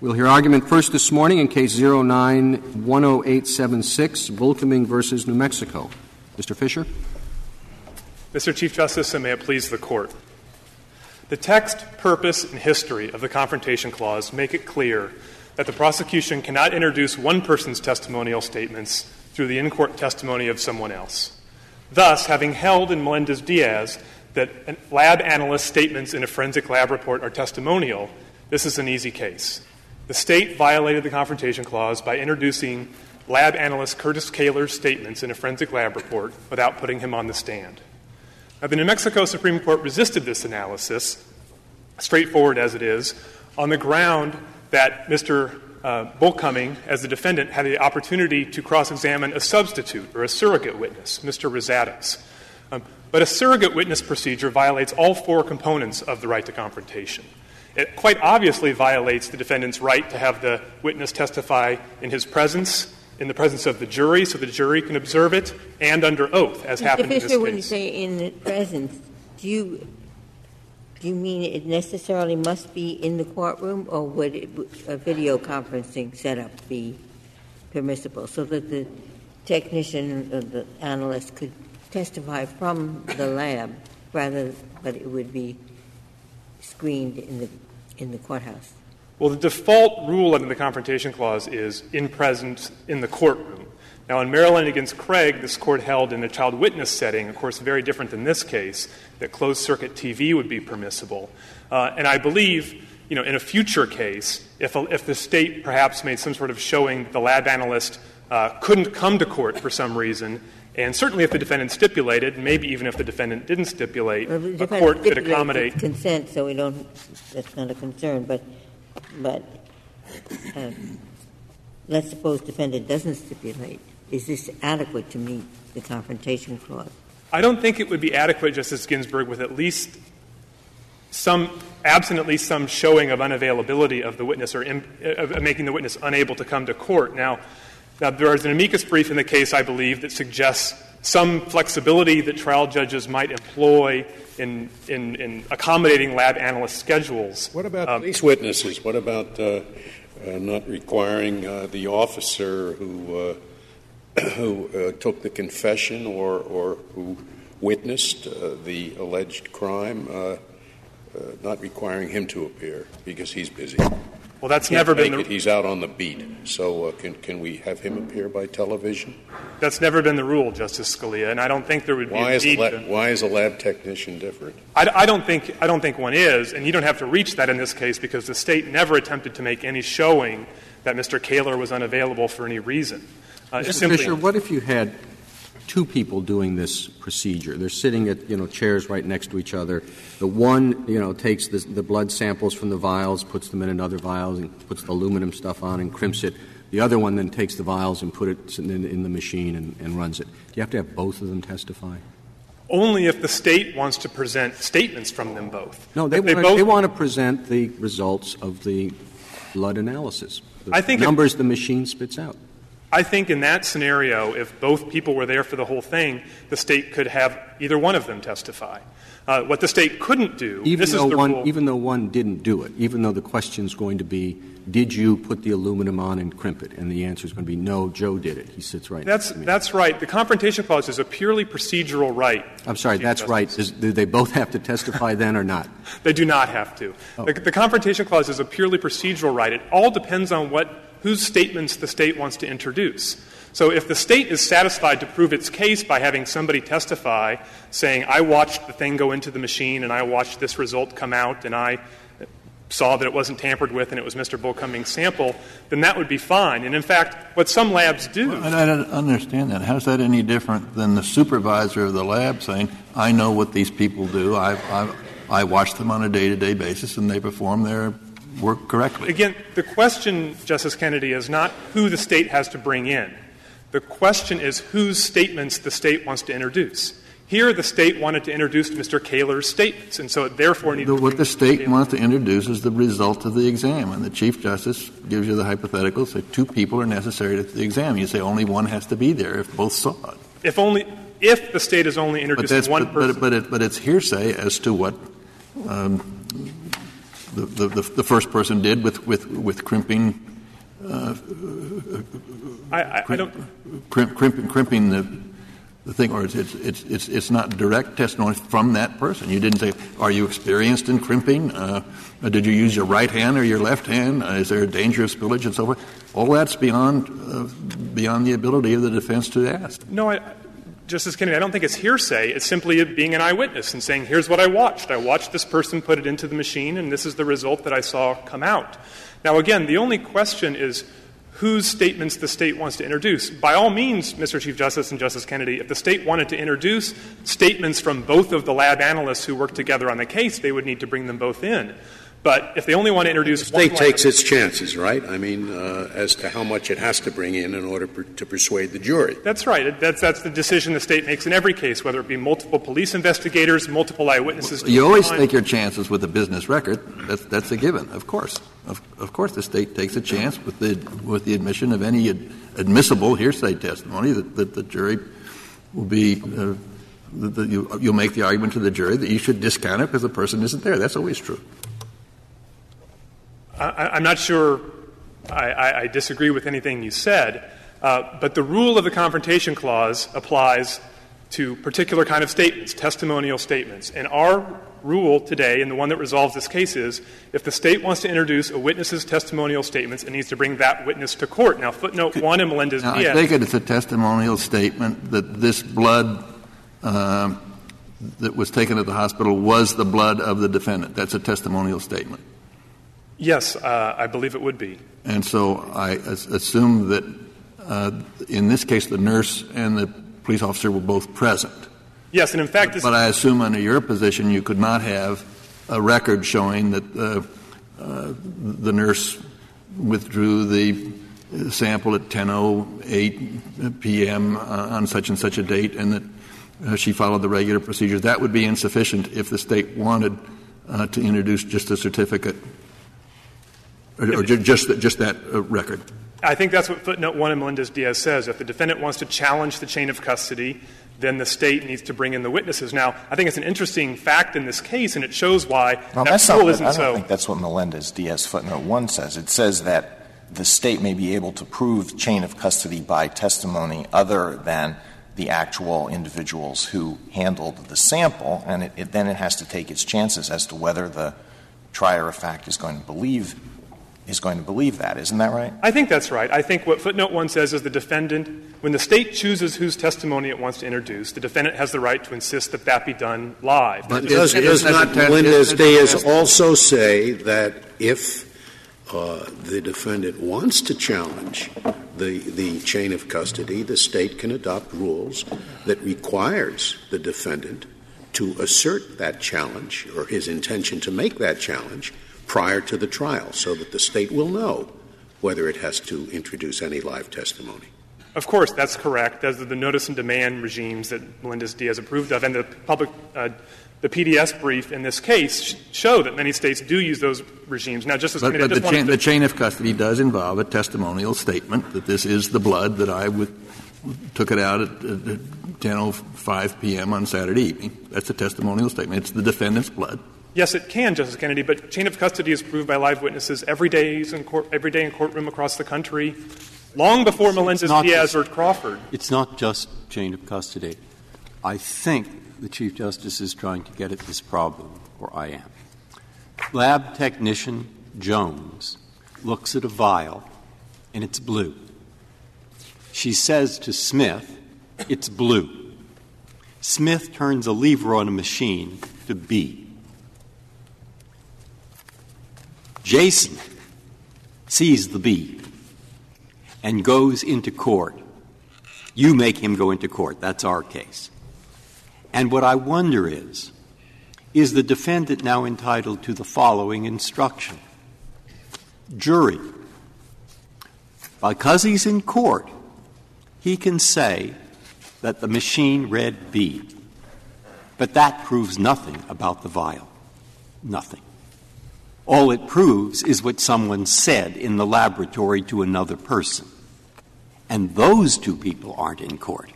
We'll hear argument first this morning in case 09-10876, Bullcoming versus New Mexico. Mr. Fisher. Mr. Chief Justice, and may it please the Court. The text, purpose, and history of the Confrontation Clause make it clear that the prosecution cannot introduce one person's testimonial statements through the in court testimony of someone else. Thus, having held in Melendez Diaz that lab analyst statements in a forensic lab report are testimonial, this is an easy case. The state violated the Confrontation Clause by introducing lab analyst Curtis Caylor's statements in a forensic lab report without putting him on the stand. Now, the New Mexico Supreme Court resisted this analysis, straightforward as it is, on the ground that Mr. Uh, Bullcoming, as the defendant, had the opportunity to cross examine a substitute or a surrogate witness, Mr. Razatos. Um, but a surrogate witness procedure violates all four components of the right to confrontation. It quite obviously violates the defendant's right to have the witness testify in his presence, in the presence of the jury, so the jury can observe it, and under oath, as happened in this case. when you say in the presence, do you do you mean it necessarily must be in the courtroom, or would it, a video conferencing setup be permissible, so that the technician or the analyst could testify from the lab, rather, but it would be screened in the in the courthouse? Well, the default rule under the Confrontation Clause is in presence in the courtroom. Now, in Maryland against Craig, this court held in a child witness setting, of course, very different than this case, that closed circuit TV would be permissible. Uh, and I believe, you know, in a future case, if, a, if the state perhaps made some sort of showing the lab analyst uh, couldn't come to court for some reason, and certainly if the defendant stipulated, maybe even if the defendant didn't stipulate, a court could accommodate. consent, so we don't. That's not a concern, but but um, let's suppose defendant doesn't stipulate. Is this adequate to meet the confrontation clause? I don't think it would be adequate, Justice Ginsburg, with at least some, absent at least some showing of unavailability of the witness or making the witness unable to come to court. Now, now, there is an amicus brief in the case, I believe, that suggests some flexibility that trial judges might employ in, in, in accommodating lab analyst schedules. What about um, police witnesses? What about uh, uh, not requiring uh, the officer who uh, who uh, took the confession or, or who witnessed uh, the alleged crime, uh, uh, not requiring him to appear because he's busy. Well, that's never been. The, it. He's out on the beat. So, uh, can can we have him appear by television? That's never been the rule, Justice Scalia, and I don't think there would why be. Is a la- why is a lab technician different? I, I, don't think I don't think one is, and you don't have to reach that in this case because the state never attempted to make any showing that Mr. Caylor was unavailable for any reason. Uh, Mr. Fisher, what if you had two people doing this procedure? They're sitting at you know chairs right next to each other. The one you know takes the, the blood samples from the vials, puts them in another vial, and puts the aluminum stuff on and crimps it. The other one then takes the vials and put it in, in the machine and, and runs it. Do you have to have both of them testify? Only if the state wants to present statements from them both. No, they, they, want, both, they want to present the results of the blood analysis. The I think numbers the machine spits out. I think in that scenario, if both people were there for the whole thing, the state could have either one of them testify. Uh, what the state couldn't do, even though one, rule, even though one didn't do it, even though the question is going to be, did you put the aluminum on and crimp it? And the answer is going to be, no, Joe did it. He sits right. That's that's right. The confrontation clause is a purely procedural right. I'm sorry, that's Justice. right. Do they both have to testify then or not? they do not have to. Oh. The, the confrontation clause is a purely procedural right. It all depends on what whose statements the state wants to introduce. So if the state is satisfied to prove its case by having somebody testify saying, I watched the thing go into the machine and I watched this result come out and I saw that it wasn't tampered with and it was Mr. Bullcoming's sample, then that would be fine. And in fact, what some labs do. I don't understand that. How's that any different than the supervisor of the lab saying, I know what these people do, I, I watch them on a day to day basis and they perform their work correctly. Again, the question, Justice Kennedy, is not who the state has to bring in. The question is whose statements the state wants to introduce. Here, the state wanted to introduce Mr. Caylor's statements, and so it therefore needed the, to What the state wants to introduce is the result of the exam, and the Chief Justice gives you the hypothetical, say two people are necessary to the exam. You say only one has to be there if both saw it. If only if the state is only introducing one but, person. But, but, it, but, it's hearsay as to what um, the, the, the, first person did with, with, with crimping, uh, I, I, I don't. crimp, crimping, crimping the, the thing, or it's, it's, it's, it's, it's not direct testimony from that person. You didn't say, are you experienced in crimping? Uh, did you use your right hand or your left hand? Uh, is there a danger of spillage and so forth? All that's beyond, uh, beyond the ability of the defense to ask. No, I, Justice Kennedy, I don't think it's hearsay. It's simply being an eyewitness and saying, here's what I watched. I watched this person put it into the machine, and this is the result that I saw come out. Now, again, the only question is whose statements the state wants to introduce. By all means, Mr. Chief Justice and Justice Kennedy, if the state wanted to introduce statements from both of the lab analysts who worked together on the case, they would need to bring them both in. But if they only want to introduce the state one takes its chances, right? I mean, uh, as to how much it has to bring in in order per, to persuade the jury. That's right. That's, that's the decision the state makes in every case, whether it be multiple police investigators, multiple eyewitnesses. You always take your chances with a business record. That's, that's a given, of course. Of, of course, the state takes a chance with the, with the admission of any ad, admissible hearsay testimony that, that the jury will be. Uh, that you, you'll make the argument to the jury that you should discount it because the person isn't there. That's always true. I, am not sure I, I, I, disagree with anything you said, uh, but the rule of the Confrontation Clause applies to particular kind of statements, testimonial statements. And our rule today, and the one that resolves this case, is if the state wants to introduce a witness's testimonial statements, it needs to bring that witness to court. Now, footnote one in Melendez now, Diaz. I take it it's a testimonial statement that this blood uh, that was taken at the hospital was the blood of the defendant. That's a testimonial statement. Yes, uh, I believe it would be. And so I assume that uh, in this case the nurse and the police officer were both present. Yes, and in fact, but I assume under your position you could not have a record showing that uh, uh the nurse withdrew the sample at 10:08 p.m. Uh, on such and such a date, and that uh, she followed the regular procedures. That would be insufficient if the state wanted to introduce just a certificate or, or just, just that uh, record? I think that's what footnote one in Melendez Diaz says. If the defendant wants to challenge the chain of custody, then the state needs to bring in the witnesses. Now, I think it's an interesting fact in this case, and it shows why well, that rule isn't I don't so. think that's what Melendez Diaz footnote one says. It says that the state may be able to prove chain of custody by testimony other than the actual individuals who handled the sample, and it, it, then it has to take its chances as to whether the trier of fact is going to believe is going to believe that. Isn't that right? I think that's right. I think what footnote one says is the defendant, when the state chooses whose testimony it wants to introduce, the defendant has the right to insist that that be done live. But does, does not Melendez Diaz also say that if uh, the defendant wants to challenge the, the chain of custody, the state can adopt rules that requires the defendant to assert that challenge or his intention to make that challenge prior to the trial so that the state will know whether it has to introduce any live testimony. Of course, that's correct. As the notice and demand regimes that Melendez Diaz approved of, and the public, uh, the PDS brief in this case show that many states do use those regimes. Now, just as but, but the, chain, to, the chain of custody does involve a testimonial statement that this is the blood that I would, took it out at, at 10:05 p.m. on Saturday evening. That's a testimonial statement. It's the defendant's blood. Yes, it can, Justice Kennedy, but chain of custody is proved by live witnesses every day in, court, every day in courtroom across the country, long before Melendez Diaz or Crawford. It's not just chain of custody. I think the Chief Justice is trying to get at this problem, or I am. Lab technician Jones looks at a vial and it's blue. She says to Smith, it's blue. Smith turns a lever on a machine to B. Jason sees the B and goes into court. You make him go into court. That's our case. And what I wonder is, is the defendant now entitled to the following instruction? Jury, because he's in court, he can say that the machine read B. But that proves nothing about the vial. Nothing. All it proves is what someone said in the laboratory to another person. And those two people aren't in court.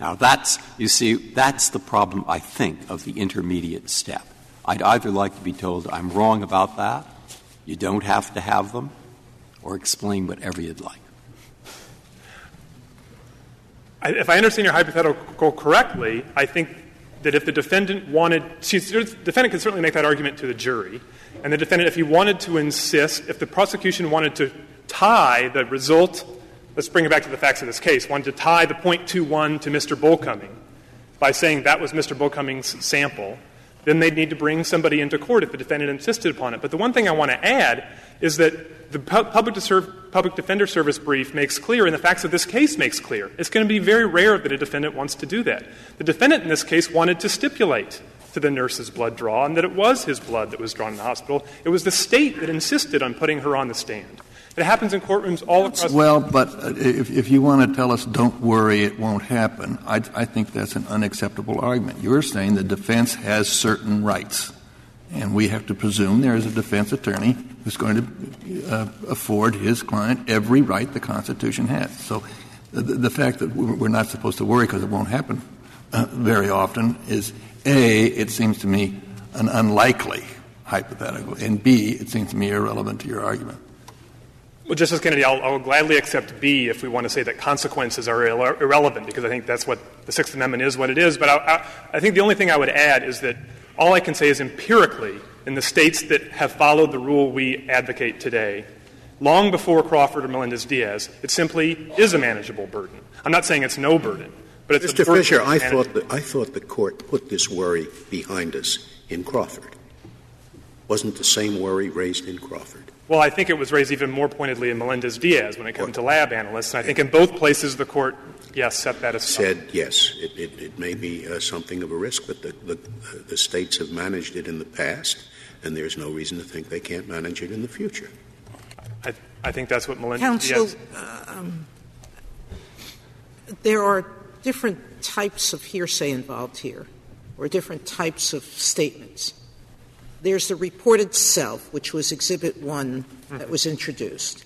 Now, that's, you see, that's the problem, I think, of the intermediate step. I'd either like to be told I'm wrong about that, you don't have to have them, or explain whatever you'd like. If I understand your hypothetical correctly, I think that if the defendant wanted, the defendant can certainly make that argument to the jury, and the defendant, if he wanted to insist, if the prosecution wanted to tie the result, let's bring it back to the facts of this case, wanted to tie the .21 to Mr. Bullcoming by saying that was Mr. Bullcoming's sample, then they'd need to bring somebody into court if the defendant insisted upon it. But the one thing I want to add is that the public, public defender service brief makes clear, and the facts of this case makes clear, it's going to be very rare that a defendant wants to do that. The defendant in this case wanted to stipulate to the nurse's blood draw and that it was his blood that was drawn in the hospital. It was the state that insisted on putting her on the stand. It happens in courtrooms all across. Well, but if, if you want to tell us, don't worry, it won't happen, I, I think that's an unacceptable argument. You're saying the defense has certain rights, and we have to presume there is a defense attorney who's going to uh, afford his client every right the Constitution has. So the, the fact that we're not supposed to worry because it won't happen uh, very often is a, it seems to me, an unlikely hypothetical, and B, it seems to me irrelevant to your argument. Well, Justice Kennedy, I'll, I'll, gladly accept B if we want to say that consequences are irre- irrelevant, because I think that's what the Sixth Amendment is, what it is. But I, I, I think the only thing I would add is that all I can say is empirically, in the states that have followed the rule we advocate today, long before Crawford or Melendez Diaz, it simply is a manageable burden. I'm not saying it's no burden, but it's Mr. Fisher, I thought, that, I thought the court put this worry behind us in Crawford. Wasn't the same worry raised in Crawford? Well, I think it was raised even more pointedly in Melendez Diaz when it came to lab analysts. And I think in both places the court, yes, set that aside. Said yes, it, it, it may be uh, something of a risk, but the, the, the states have managed it in the past, and there's no reason to think they can't manage it in the future. I, I think that's what Melendez Counsel, Diaz. Um, there are different types of hearsay involved here, or different types of statements. There's the report itself, which was Exhibit 1 that was introduced.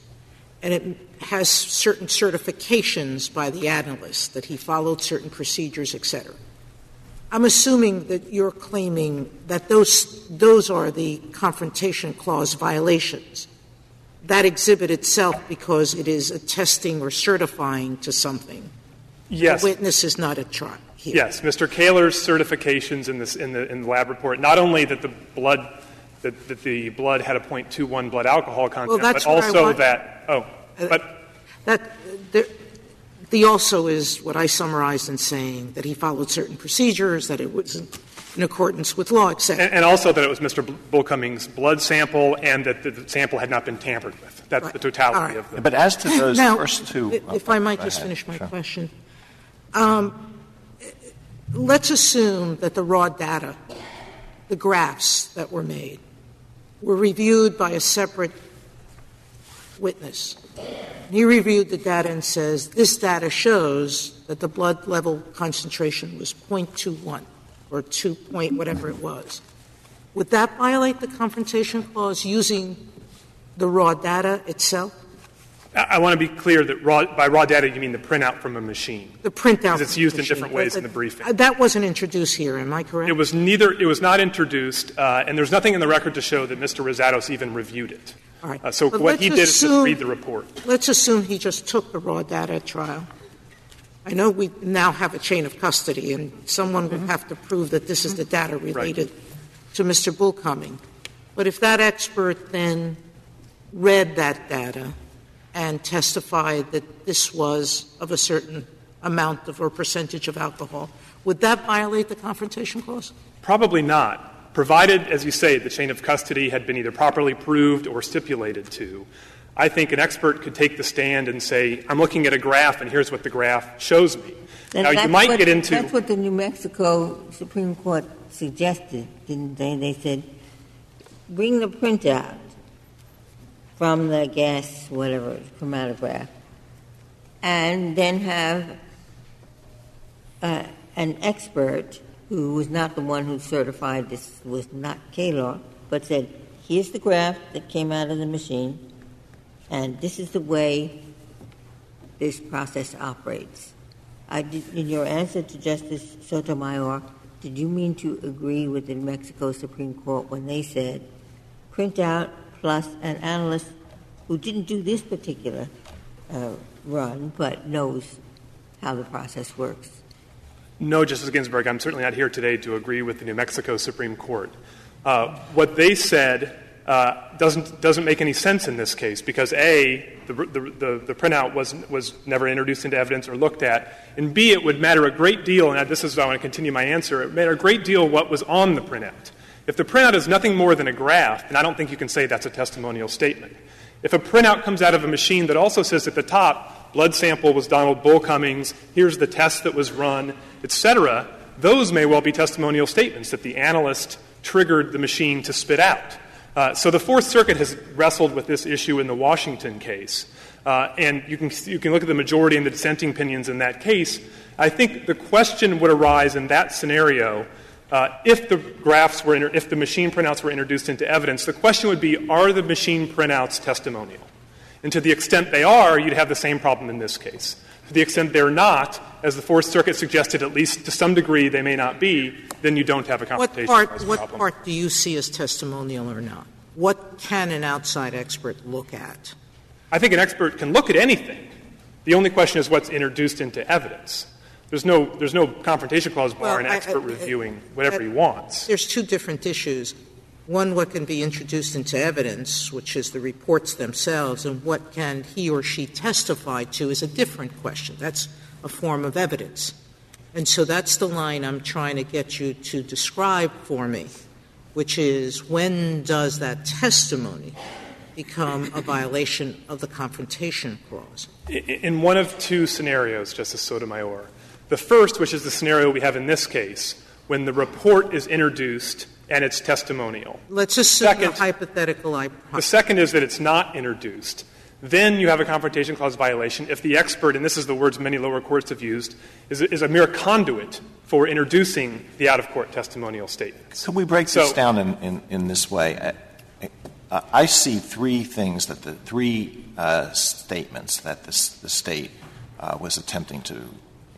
And it has certain certifications by the analyst that he followed certain procedures, et cetera. I'm assuming that you're claiming that those, those are the Confrontation Clause violations. That exhibit itself, because it is attesting or certifying to something. Yes. The witness is not at trial. Here. Yes, Mr. Caylor's certifications in, this, in, the, in the lab report, not only that the blood that, that the blood had a 0.21 blood alcohol content, well, but also that oh, uh, but that there, the also is what I summarized in saying that he followed certain procedures, that it was in accordance with law, etc. And, and, also that it was Mr. Bullcoming's blood sample and that the sample had not been tampered with. That's right. the totality right. of the. But as to those now, first two, if I might just ahead. finish my sure. question. Um, let's assume that the raw data, the graphs that were made, were reviewed by a separate witness. He reviewed the data and says this data shows that the blood level concentration was 0.21 or 2 point whatever it was. Would that violate the confrontation clause using the raw data itself? I want to be clear that raw, by raw data you mean the printout from a machine. The printout. Because it's used in different ways in the briefing. That wasn't introduced here. Am I correct? It was neither. It was not introduced, uh, and there's nothing in the record to show that Mr. Razatos even reviewed it. All right. Uh, so but what he did assume, is just read the report. Let's assume he just took the raw data at trial. I know we now have a chain of custody, and someone mm-hmm. will have to prove that this is the data related right. to Mr. Bullcoming. But if that expert then read that data and testified that this was of a certain amount of or percentage of alcohol. Would that violate the confrontation clause? Probably not, provided, as you say, the chain of custody had been either properly proved or stipulated to. I think an expert could take the stand and say, I'm looking at a graph, and here's what the graph shows me. And now, you might what, get into. That's what the New Mexico Supreme Court suggested, didn't they? They said, bring the printout from the gas, whatever, chromatograph, and then have uh, an expert who was not the one who certified this was not Caylor, but said, here's the graph that came out of the machine, and this is the way this process operates. Did, in your answer to Justice Sotomayor, did you mean to agree with the New Mexico Supreme Court when they said printout plus an analyst who didn't do this particular uh, run but knows how the process works? No, Justice Ginsburg, I'm certainly not here today to agree with the New Mexico Supreme Court. Uh, what they said uh, doesn't, doesn't make any sense in this case because A, the, the, the, the, printout was, was never introduced into evidence or looked at, and B, it would matter a great deal, and this is how I want to continue my answer, it would matter a great deal what was on the printout. If the printout is nothing more than a graph, then I don't think you can say that's a testimonial statement. If a printout comes out of a machine that also says at the top, blood sample was Donald Bullcoming, here's the test that was run, etc., those may well be testimonial statements that the analyst triggered the machine to spit out. Uh, so the Fourth Circuit has wrestled with this issue in the Washington case. Uh, and you can, you can look at the majority and the dissenting opinions in that case. I think the question would arise in that scenario Uh, if the graphs were, if the machine printouts were introduced into evidence. The question would be, are the machine printouts testimonial? And to the extent they are, you'd have the same problem in this case. To the extent they're not, as the Fourth Circuit suggested, at least to some degree they may not be, then you don't have a confrontation what part, what problem. part do you see as testimonial or not? What can an outside expert look at? I think an expert can look at anything. The only question is what's introduced into evidence. There's no, there's no confrontation clause bar well, an expert I, I, reviewing whatever I, he wants. There's two different issues. One, what can be introduced into evidence, which is the reports themselves, and what can he or she testify to is a different question. That's a form of evidence. And so that's the line I'm trying to get you to describe for me, which is when does that testimony become a violation of the confrontation clause? In one of two scenarios, Justice Sotomayor. The first, which is the scenario we have in this case, when the report is introduced and it's testimonial. Let's assume second, the hypothetical. I the second is that it's not introduced. Then you have a confrontation clause violation if the expert, and this is the words many lower courts have used, is, is a mere conduit for introducing the out of court testimonial statements. Could we break so, this down in, in, in this way? I, I, see three things that the three uh, statements that this, the state uh, was attempting to,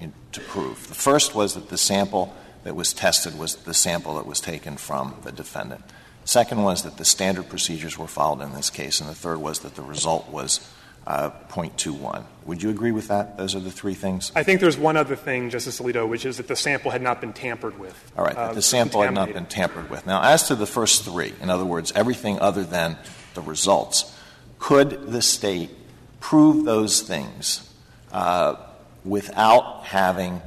in, to prove. The first was that the sample that was tested was the sample that was taken from the defendant. Second was that the standard procedures were followed in this case, and the third was that the result was uh, 0.21. Would you agree with that? Those are the three things? I think there's one other thing, Justice Alito, which is that the sample had not been tampered with. All right, uh, the sample had not been tampered with. Now, as to the first three, in other words, everything other than the results, could the state prove those things uh, without having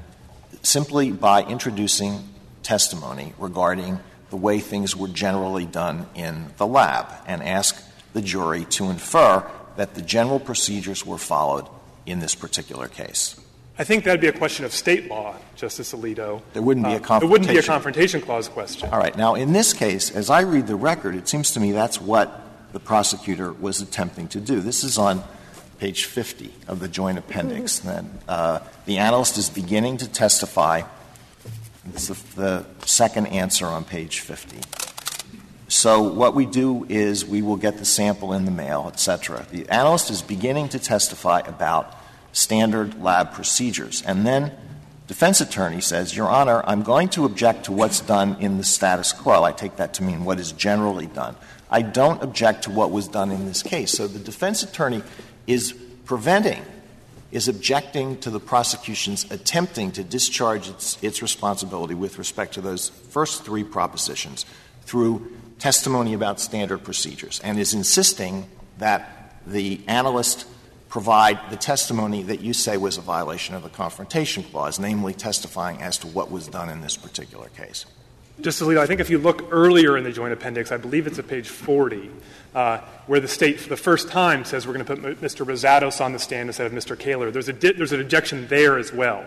simply by introducing testimony regarding the way things were generally done in the lab and ask the jury to infer that the general procedures were followed in this particular case. I think that would be a question of state law, Justice Alito. There wouldn't be a confrontation. Uh, there wouldn't be a confrontation clause question. All right. Now, in this case, as I read the record, it seems to me that's what the prosecutor was attempting to do. This is on page 50 of the joint appendix. That uh, the analyst is beginning to testify. It's the, the second answer on page 50. So what we do is we will get the sample in the mail, et cetera. The analyst is beginning to testify about standard lab procedures. And then defense attorney says, Your Honor, I'm going to object to what's done in the status quo. I take that to mean what is generally done. I don't object to what was done in this case. So the defense attorney is preventing, is objecting to the prosecution's attempting to discharge its, its responsibility with respect to those first three propositions through testimony about standard procedures, and is insisting that the analyst provide the testimony that you say was a violation of the Confrontation Clause, namely testifying as to what was done in this particular case. Justice Alito, I think if you look earlier in the joint appendix, I believe it's at page 40, uh, where the state for the first time says we're going to put Mr. Razatos on the stand instead of Mr. Caylor. There's, a di- there's an objection there as well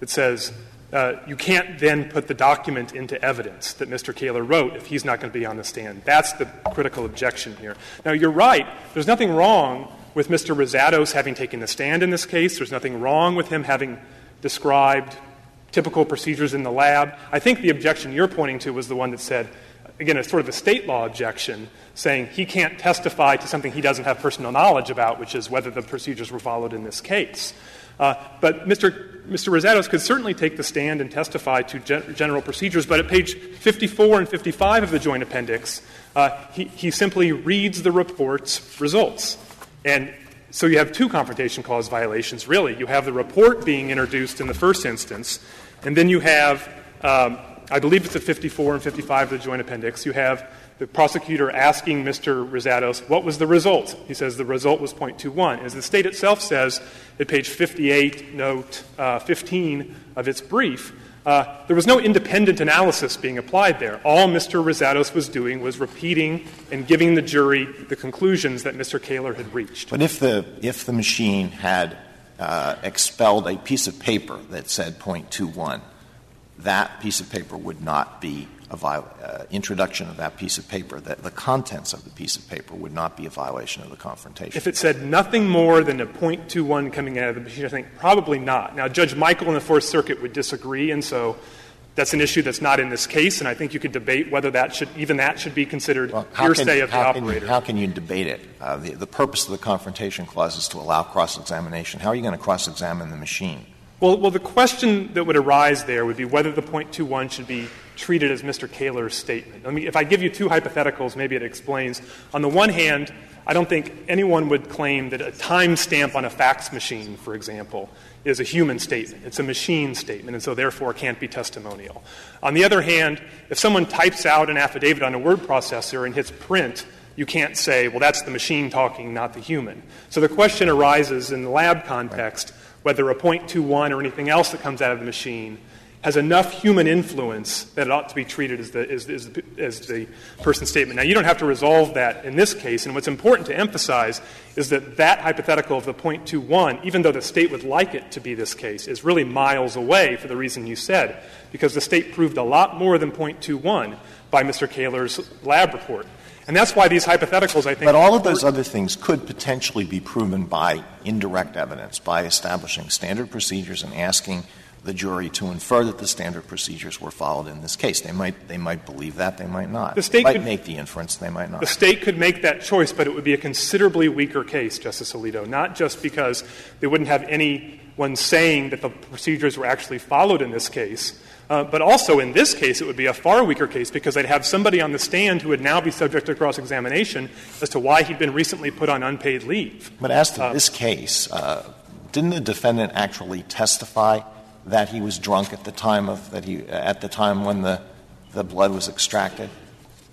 that says uh, you can't then put the document into evidence that Mr. Caylor wrote if he's not going to be on the stand. That's the critical objection here. Now, you're right. There's nothing wrong with Mr. Razatos having taken the stand in this case. There's nothing wrong with him having described typical procedures in the lab. I think the objection you're pointing to was the one that said, again, it's sort of a state law objection, saying he can't testify to something he doesn't have personal knowledge about, which is whether the procedures were followed in this case. Uh, but Mr. Mr. Could certainly take the stand and testify to gen- general procedures, but at page 54 and 55 of the joint appendix, uh, he, he simply reads the report's results. And so you have two confrontation clause violations, really. You have the report being introduced in the first instance, and then you have, um, I believe it's at 54 and 55 of the joint appendix, you have the prosecutor asking Mr. Razatos, what was the result? He says the result was .21. As the State itself says at page 58, note uh, 15 of its brief, there was no independent analysis being applied there. All Mr. Razatos was doing was repeating and giving the jury the conclusions that Mr. Caylor had reached. But if the, if the machine had uh, expelled a piece of paper that said .21, that piece of paper would not be a viol- uh, introduction of that piece of paper, that the contents of the piece of paper would not be a violation of the confrontation. If it said nothing more than a .21 coming out of the machine, I think probably not. Now, Judge Michael in the Fourth Circuit would disagree, and so that's an issue that's not in this case, and I think you could debate whether that should, even that should be considered Well, hearsay can, of the operator. Can how can you debate it? Uh, the, the purpose of the confrontation clause is to allow cross examination. How are you going to cross examine the machine? Well, well, the question that would arise there would be whether the .21 should be treated as Mr. Caylor's statement. I mean, if I give you two hypotheticals, maybe it explains. On the one hand, I don't think anyone would claim that a timestamp on a fax machine, for example, is a human statement. It's a machine statement, and so therefore can't be testimonial. On the other hand, if someone types out an affidavit on a word processor and hits print, you can't say, well, that's the machine talking, not the human. So the question arises in the lab context whether a .21 or anything else that comes out of the machine has enough human influence that it ought to be treated as the, as, as, as the person's statement. Now, you don't have to resolve that in this case, and what's important to emphasize is that that hypothetical of the .21, even though the state would like it to be this case, is really miles away for the reason you said, because the state proved a lot more than .21 by Mr. Caylor's lab report. And that's why these hypotheticals, I think. But all of those other things could potentially be proven by indirect evidence, by establishing standard procedures and asking the jury to infer that the standard procedures were followed in this case. They might, they might believe that, they might not. The state they might could, make the inference, they might not. The state could make that choice, but it would be a considerably weaker case, Justice Alito, not just because they wouldn't have anyone saying that the procedures were actually followed in this case, uh, but also in this case, it would be a far weaker case because they'd have somebody on the stand who would now be subject to cross examination as to why he'd been recently put on unpaid leave. But as to uh, this case, uh, didn't the defendant actually testify that he was drunk at the time of that he at the time when the the blood was extracted?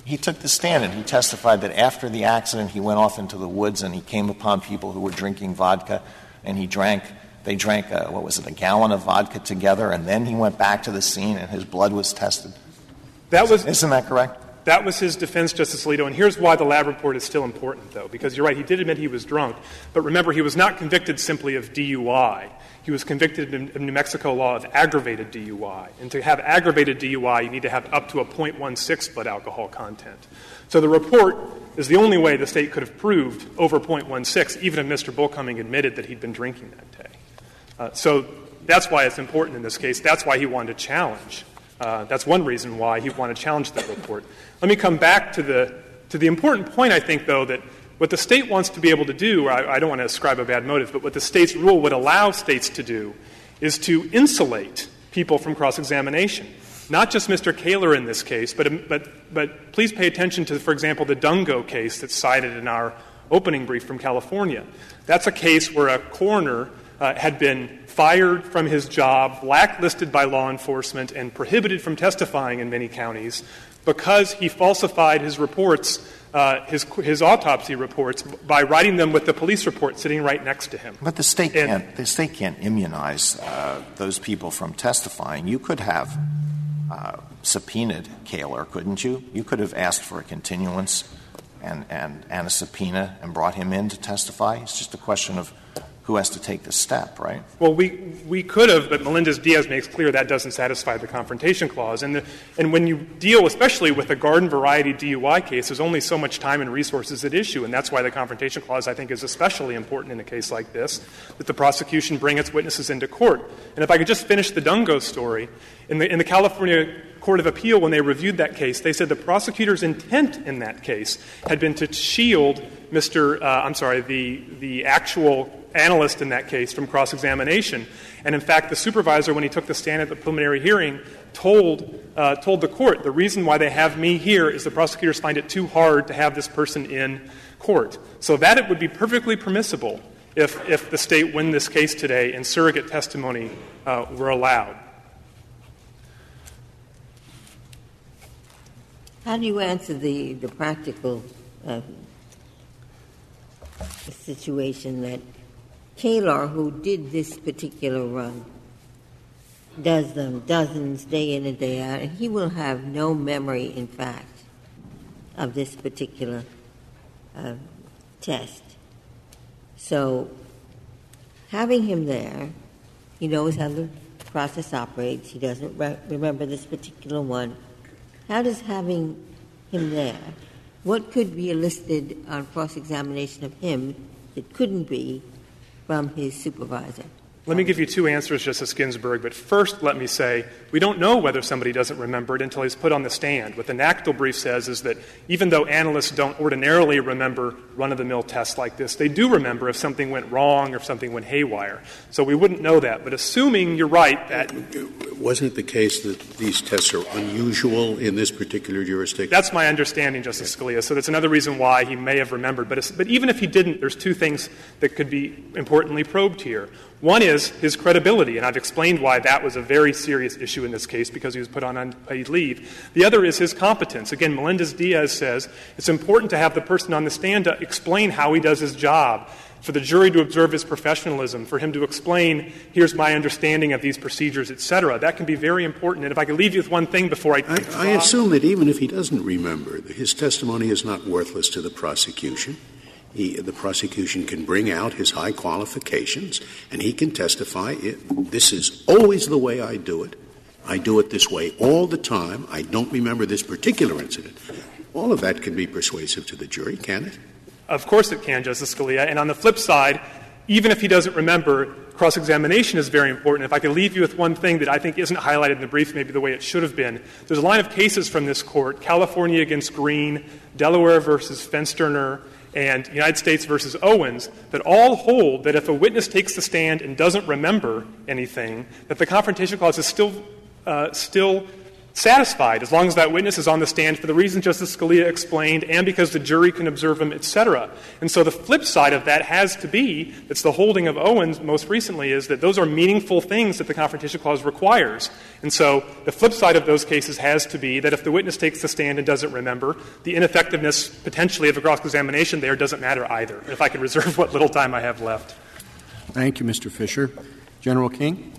He took the stand and he testified that after the accident he went off into the woods and he came upon people who were drinking vodka and he drank they drank, a, what was it, a gallon of vodka together, and then he went back to the scene and his blood was tested. That was, Isn't that correct? That was his defense, Justice Alito. And here's why the lab report is still important, though, because you're right, he did admit he was drunk. But remember, he was not convicted simply of DUI. He was convicted in, New Mexico law of aggravated DUI. And to have aggravated DUI, you need to have up to a 0.16 blood alcohol content. So the report is the only way the state could have proved over 0.16, even if Mr. Bullcoming admitted that he'd been drinking that day. Uh, so that's why it's important in this case. That's why he wanted to challenge. Uh, that's one reason why he wanted to challenge that report. Let me come back to the, to the important point, I think, though, that what the state wants to be able to do, I, I don't want to ascribe a bad motive, but what the state's rule would allow states to do is to insulate people from cross examination. Not just Mr. Caylor in this case, but, but, but please pay attention to, for example, the Dungo case that's cited in our opening brief from California. That's a case where a coroner uh, had been fired from his job, blacklisted by law enforcement, and prohibited from testifying in many counties because he falsified his reports, uh, his, his autopsy reports, by writing them with the police report sitting right next to him. But the state and, can't, the state can't immunize uh, those people from testifying. You could have uh, subpoenaed Caylor, couldn't you? You could have asked for a continuance and, and, and a subpoena and brought him in to testify. It's just a question of who has to take the step, right? Well, we, we could have, but Melendez Diaz makes clear that doesn't satisfy the confrontation clause. And, the, and when you deal, especially with a garden variety DUI case, there's only so much time and resources at issue. And that's why the confrontation clause, I think, is especially important in a case like this, that the prosecution bring its witnesses into court. And if I could just finish the Dungo story, in the, in the California Court of Appeal, when they reviewed that case, they said the prosecutor's intent in that case had been to shield Mr. Uh, I'm sorry, the, the actual analyst in that case from cross examination. And in fact, the supervisor, when he took the stand at the preliminary hearing, told, uh, told the court the reason why they have me here is the prosecutors find it too hard to have this person in court. So that it would be perfectly permissible if, if the state win this case today and surrogate testimony uh, were allowed. How do you answer the, the practical uh, situation that Caylor, who did this particular run, does them dozens day in and day out, and he will have no memory, in fact, of this particular uh, test. So, having him there, he knows how the process operates. He doesn't re- remember this particular one. How does having him there, what could be elicited on cross examination of him that couldn't be from his supervisor? Let me give you two answers, Justice Ginsburg. But first, let me say we don't know whether somebody doesn't remember it until he's put on the stand. What the NACDL brief says is that even though analysts don't ordinarily remember run of the mill tests like this, they do remember if something went wrong or if something went haywire. So we wouldn't know that. But assuming you're right that. Wasn't it the case that these tests are unusual in this particular jurisdiction? That's my understanding, Justice Scalia. So that's another reason why he may have remembered. But, but even if he didn't, there's two things that could be importantly probed here. One is his credibility, and I've explained why that was a very serious issue in this case because he was put on unpaid leave. The other is his competence. Again, Melendez Diaz says it's important to have the person on the stand to explain how he does his job, for the jury to observe his professionalism, for him to explain, here's my understanding of these procedures, et cetera. That can be very important. And if I could leave you with one thing before I. I, I assume that even if he doesn't remember, his testimony is not worthless to the prosecution. He, the prosecution can bring out his high qualifications and he can testify this is always the way I do it. I do it this way all the time. I don't remember this particular incident. All of that can be persuasive to the jury, can it? Of course it can, Justice Scalia. And on the flip side, even if he doesn't remember, cross examination is very important. If I could leave you with one thing that I think isn't highlighted in the brief, maybe the way it should have been, there's a line of cases from this court California against Green, Delaware versus Fensterer, and United States versus Owens that all hold that if a witness takes the stand and doesn't remember anything, that the confrontation clause is still, uh, still satisfied as long as that witness is on the stand for the reasons Justice Scalia explained and because the jury can observe him, et cetera. And so the flip side of that has to be, it's the holding of Owens most recently, is that those are meaningful things that the Confrontation Clause requires. And so the flip side of those cases has to be that if the witness takes the stand and doesn't remember, the ineffectiveness potentially of a cross examination there doesn't matter either. If I could reserve what little time I have left. Thank you, Mr. Fisher. General King?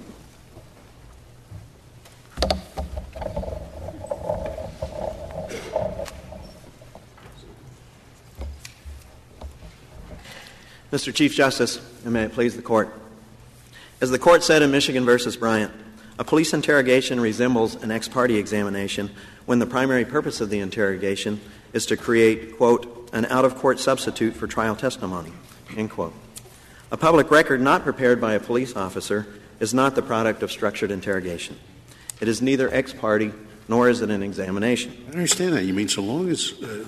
Mr. Chief Justice, and may it please the Court. As the Court said in Michigan v. Bryant, a police interrogation resembles an ex parte examination when the primary purpose of the interrogation is to create, quote, an out of court substitute for trial testimony, end quote. A public record not prepared by a police officer is not the product of structured interrogation. It is neither ex parte nor is it an examination. I understand that. You mean so long as uh,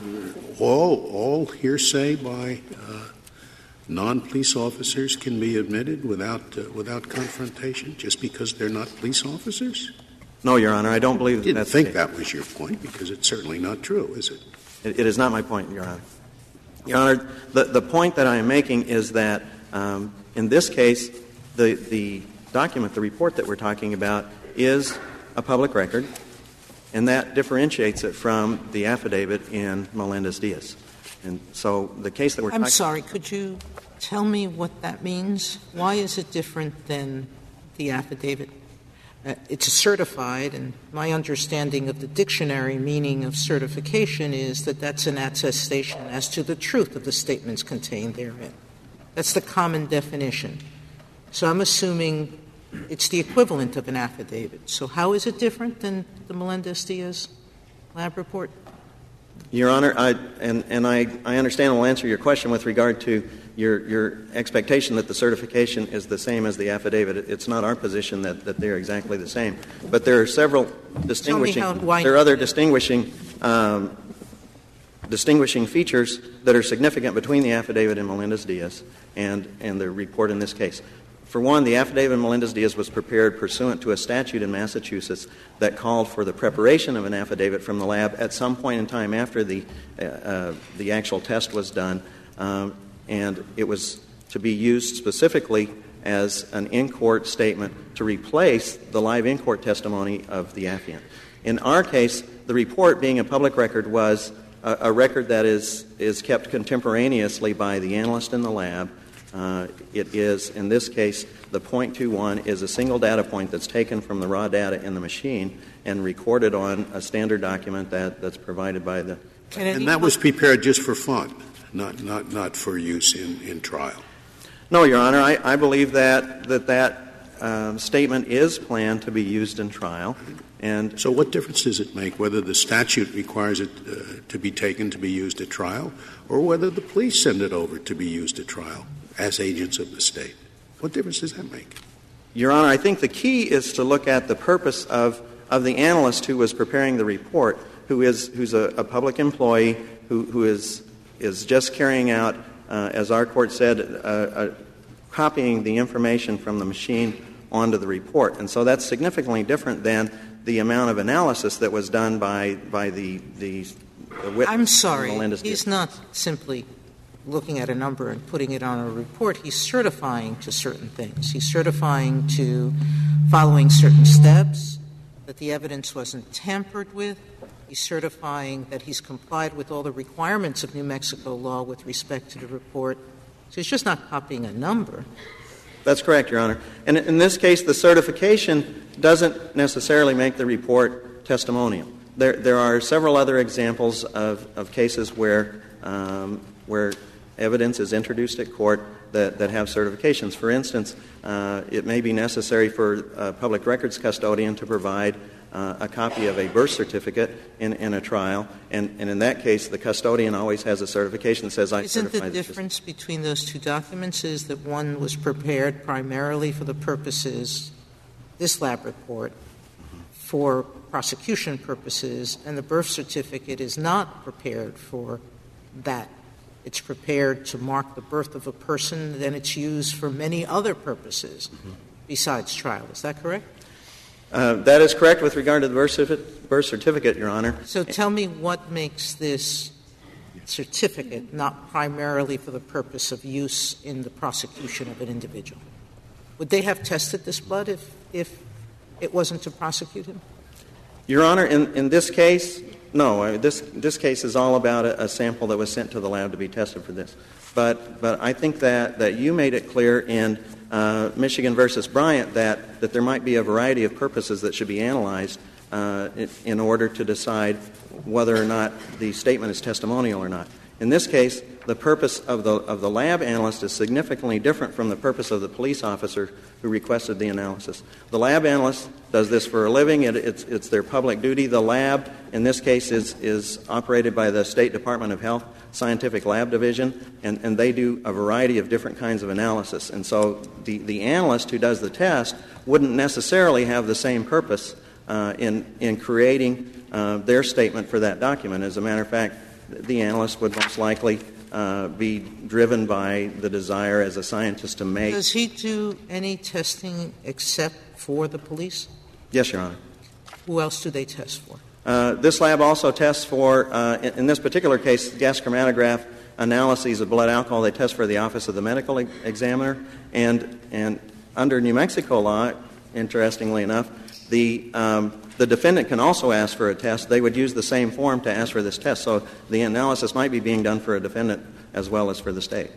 all, all hearsay by uh, non-police officers can be admitted without uh, without confrontation just because they're not police officers? No, Your Honor, I don't believe I didn't that's think that was your point because it's certainly not true, is it? it? It is not my point, Your Honor. Your Honor, the, the point that I am making is that um, in this case, the, the document, the report that we're talking about, is a public record, and that differentiates it from the affidavit in Melendez Diaz. And so the case that we're talking I'm sorry, could you tell me what that means? Why is it different than the affidavit? Uh, it's certified, and my understanding of the dictionary meaning of certification is that that's an attestation as to the truth of the statements contained therein. That's the common definition. So I'm assuming it's the equivalent of an affidavit. So how is it different than the Melendez Diaz lab report? Your Honor, I, and, and I, I understand and will answer your question with regard to your, your expectation that the certification is the same as the affidavit. It's not our position that, that they're exactly the same. But there are several distinguishing, how- there are other distinguishing um, distinguishing features that are significant between the affidavit in Melendez Diaz and, and the report in this case. For one, the affidavit in Melendez Diaz was prepared pursuant to a statute in Massachusetts that called for the preparation of an affidavit from the lab at some point in time after the, uh, uh, the actual test was done. Um, and it was to be used specifically as an in court statement to replace the live in court testimony of the affiant. In our case, the report, being a public record, was a, a record that is, is kept contemporaneously by the analyst in the lab. Uh, it is, in this case, the .21 is a single data point that's taken from the raw data in the machine and recorded on a standard document that, that's provided by the. And that was prepared just for fun, not, not, not for use in, in trial. No, Your Honor. I, I believe that that, that um, statement is planned to be used in trial. And so, what difference does it make whether the statute requires it uh, to be taken to be used at trial, or whether the police send it over to be used at trial as agents of the state? What difference does that make? Your Honor, I think the key is to look at the purpose of, of the analyst who was preparing the report, who is who's a, a public employee who, who is is just carrying out uh, as our court said, uh, uh, copying the information from the machine onto the report. And so that's significantly different than the amount of analysis that was done by, by the, the, the witness. I'm sorry. Melendez He's did. not simply looking at a number and putting it on a report. He's certifying to certain things. He's certifying to following certain steps, that the evidence wasn't tampered with. He's certifying that he's complied with all the requirements of New Mexico law with respect to the report. So he's just not copying a number. That's correct, Your Honor. And in this case, the certification doesn't necessarily make the report testimonial. There, there are several other examples of, of cases where, um, where evidence is introduced at court that, that have certifications. For instance, uh, it may be necessary for a public records custodian to provide uh, a copy of a birth certificate in, in a trial, and, and in that case, the custodian always has a certification that says, I Isn't certify the difference between those two documents is that one was prepared primarily for the purposes, this lab report, for prosecution purposes, and the birth certificate is not prepared for that. It's prepared to mark the birth of a person, then it's used for many other purposes besides trial. Is that correct? Uh, that is correct with regard to the birth certificate, birth certificate, Your Honor. So tell me what makes this certificate not primarily for the purpose of use in the prosecution of an individual. Would they have tested this blood if, if it wasn't to prosecute him? Your Honor, in, in this case, no. I this, this case is all about a, a, sample that was sent to the lab to be tested for this. But, but I think that, that you made it clear in uh, Michigan versus Bryant that, that there might be a variety of purposes that should be analyzed uh, in, in order to decide whether or not the statement is testimonial or not. In this case, the purpose of the, of the lab analyst is significantly different from the purpose of the police officer who requested the analysis. The lab analyst does this for a living, it, it's, it's their public duty. The lab, in this case, is, is operated by the State Department of Health Scientific Lab Division, and, and they do a variety of different kinds of analysis. And so the, the analyst who does the test wouldn't necessarily have the same purpose uh, in, in creating uh, their statement for that document. As a matter of fact, the analyst would most likely uh, be driven by the desire as a scientist to make. Does he do any testing except for the police? Yes, Your Honor. Who else do they test for? Uh, this lab also tests for, uh, in, in, this particular case, gas chromatograph analyses of blood alcohol. They test for the Office of the Medical e- Examiner. And, and under New Mexico law, interestingly enough, the, um, the defendant can also ask for a test. They would use the same form to ask for this test. So the analysis might be being done for a defendant as well as for the state.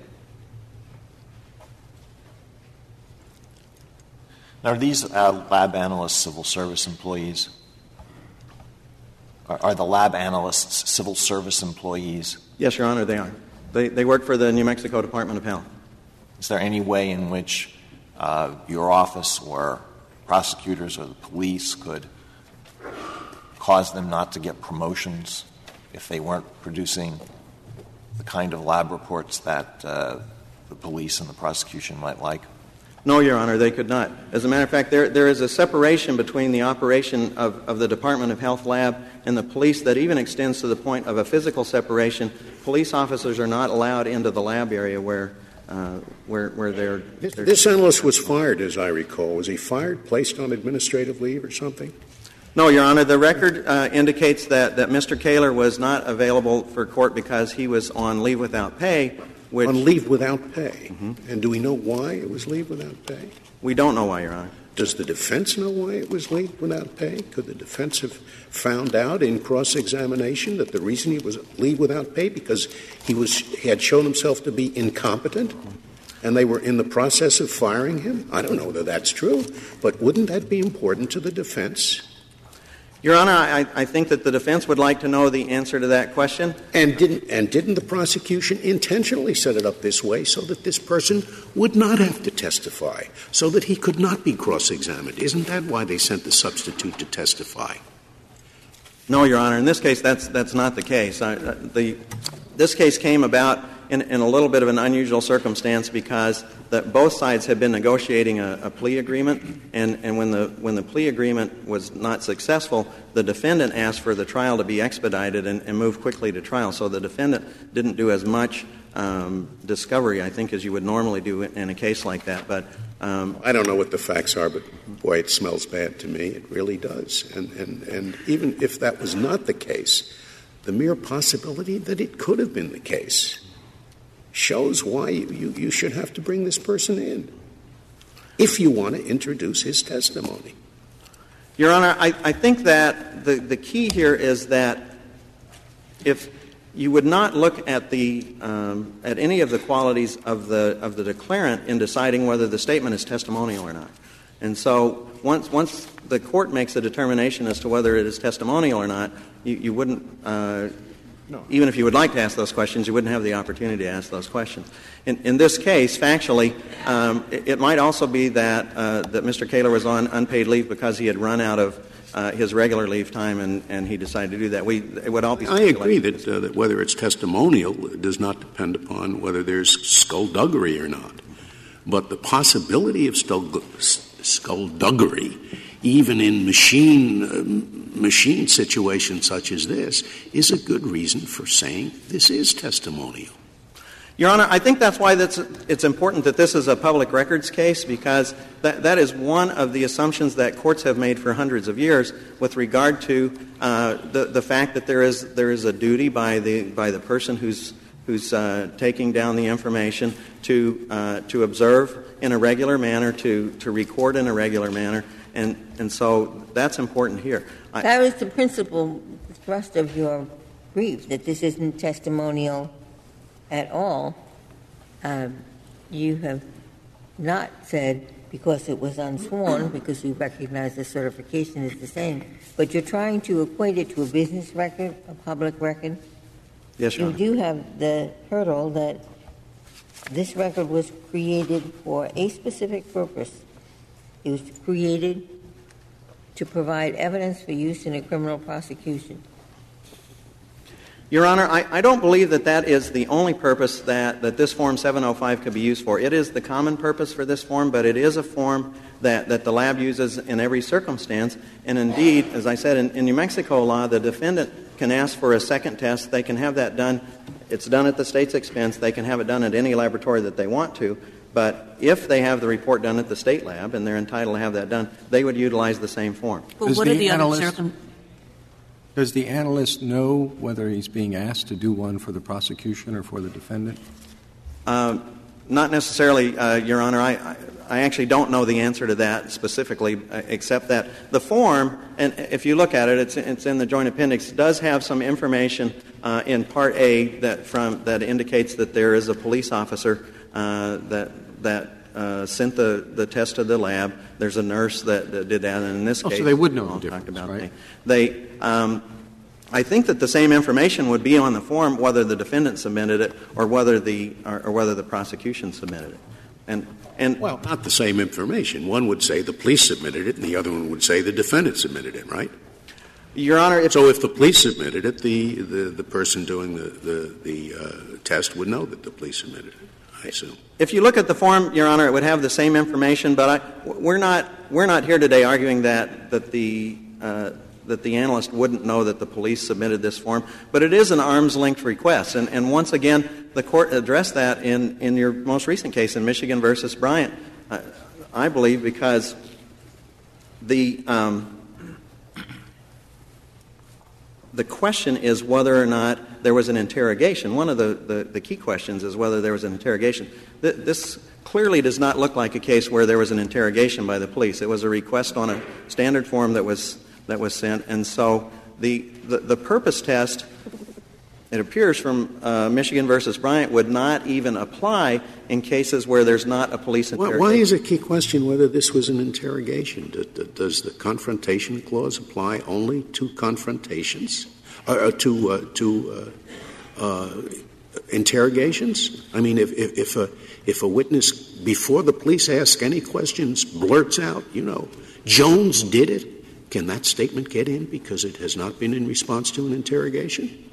Now, are these uh, lab analysts civil service employees? Are, are, the lab analysts civil service employees? Yes, Your Honor, they are. They, they work for the New Mexico Department of Health. Is there any way in which uh, your office or prosecutors or the police could cause them not to get promotions if they weren't producing the kind of lab reports that uh, the police and the prosecution might like? No, Your Honor, they could not. As a matter of fact, there, there is a separation between the operation of, of the Department of Health lab and the police that even extends to the point of a physical separation. Police officers are not allowed into the lab area where, uh, where, where they're, This, they're this analyst was fired, as I recall. Was he fired, placed on administrative leave or something? No, Your Honor. The record uh, indicates that, that Mr. Caylor was not available for court because he was on leave without pay, which On leave without pay. And do we know why it was leave without pay? we don't know why, Your Honor. Does the defense know why it was leave without pay? Could the defense have found out in cross examination that the reason he was leave without pay because he was he had shown himself to be incompetent and they were in the process of firing him? I don't know whether that's true, but wouldn't that be important to the defense? Your Honor, I, I think that the defense would like to know the answer to that question. And didn't and didn't the prosecution intentionally set it up this way so that this person would not have to testify, so that he could not be cross examined? Isn't that why they sent the substitute to testify? No, Your Honor. In this case, that's, that's not the case. I, uh, the, this case came about in, in a little bit of an unusual circumstance because that both sides had been negotiating a, a plea agreement, and, and when, the, when the plea agreement was not successful, the defendant asked for the trial to be expedited and, and move quickly to trial. So the defendant didn't do as much um, discovery, I think, as you would normally do in a case like that. But um, I don't know what the facts are, but boy, it smells bad to me. It really does. And, and, and even if that was not the case, the mere possibility that it could have been the case shows why you, you, should have to bring this person in if you want to introduce his testimony. Your Honor, I, I think that the, the key here is that if you would not look at the um, at any of the qualities of the of the declarant in deciding whether the statement is testimonial or not. And so once once the court makes a determination as to whether it is testimonial or not, you, you wouldn't. Uh, Even if you would like to ask those questions, you wouldn't have the opportunity to ask those questions. In, in this case, factually, um, it, it might also be that uh, that Mr. Caylor was on unpaid leave because he had run out of uh, his regular leave time, and, and he decided to do that. We it would all be. I agree that, uh, that whether it's testimonial does not depend upon whether there's skullduggery or not. But the possibility of skull- skullduggery, even in machine, uh, machine situation such as this, is a good reason for saying this is testimonial. Your Honor, I think that's why that's, it's important that this is a public records case because that, that is one of the assumptions that courts have made for hundreds of years with regard to uh, the, the fact that there is, there is a duty by the, by the person who's, who's uh, taking down the information to, uh, to observe in a regular manner, to, to record in a regular manner. And, and so that's important here. That was the principal thrust of your brief, that this isn't testimonial at all. Um, You have not said because it was unsworn, because you recognize the certification is the same, but you're trying to equate it to a business record, a public record? yes, Your You Honor. do have the hurdle that this record was created for a specific purpose. It was created to provide evidence for use in a criminal prosecution. Your Honor, I, I don't believe that that is the only purpose that, that this Form 705 could be used for. It is the common purpose for this form, but it is a form that, that the lab uses in every circumstance. And indeed, as I said, in, in New Mexico law, the defendant can ask for a second test. They can have that done. It's done at the state's expense. They can have it done at any laboratory that they want to. But if they have the report done at the state lab and they're entitled to have that done, they would utilize the same form. Well, Does what the are the other analyst- circum, Does the analyst know whether he's being asked to do one for the prosecution or for the defendant? Um, Not necessarily, uh, Your Honor. I, I, I actually don't know the answer to that specifically, uh, except that the form, and if you look at it, it's, it's in the joint appendix, does have some information uh, in Part A that, from, that indicates that there is a police officer uh, that, that uh, sent the, the test to the lab. There's a nurse that, that did that, and in this Oh, so case, they would know the difference, about right? They, um, I think that the same information would be on the form whether the defendant submitted it or whether the, or, or whether the prosecution submitted it. And, and Well, not the same information. One would say the police submitted it, and the other one would say the defendant submitted it, right? Your Honor, if, So if the police submitted it, the, the, the person doing the, the, the uh, test would know that the police submitted it. I assume. If you look at the form, Your Honor, it would have the same information, but I, we're, not, we're not here today arguing that, that, the, uh, that the analyst wouldn't know that the police submitted this form, but it is an arm's length request. And, and once again, the court addressed that in, in your most recent case in Michigan versus Bryant, I, I believe, because the, um, the question is whether or not there was an interrogation. One of the, the, the key questions is whether there was an interrogation. Th- this clearly does not look like a case where there was an interrogation by the police. It was a request on a standard form that was, that was sent. And so the, the, the purpose test, it appears from uh, Michigan versus Bryant, would not even apply in cases where there's not a police Why, interrogation. why is a key question whether this was an interrogation? Do- do- Does the confrontation clause apply only to confrontations, uh, uh, to uh, to uh, uh, interrogations? I mean, if, if, if a if a witness before the police ask any questions blurts out, you know, Jones did it, can that statement get in because it has not been in response to an interrogation?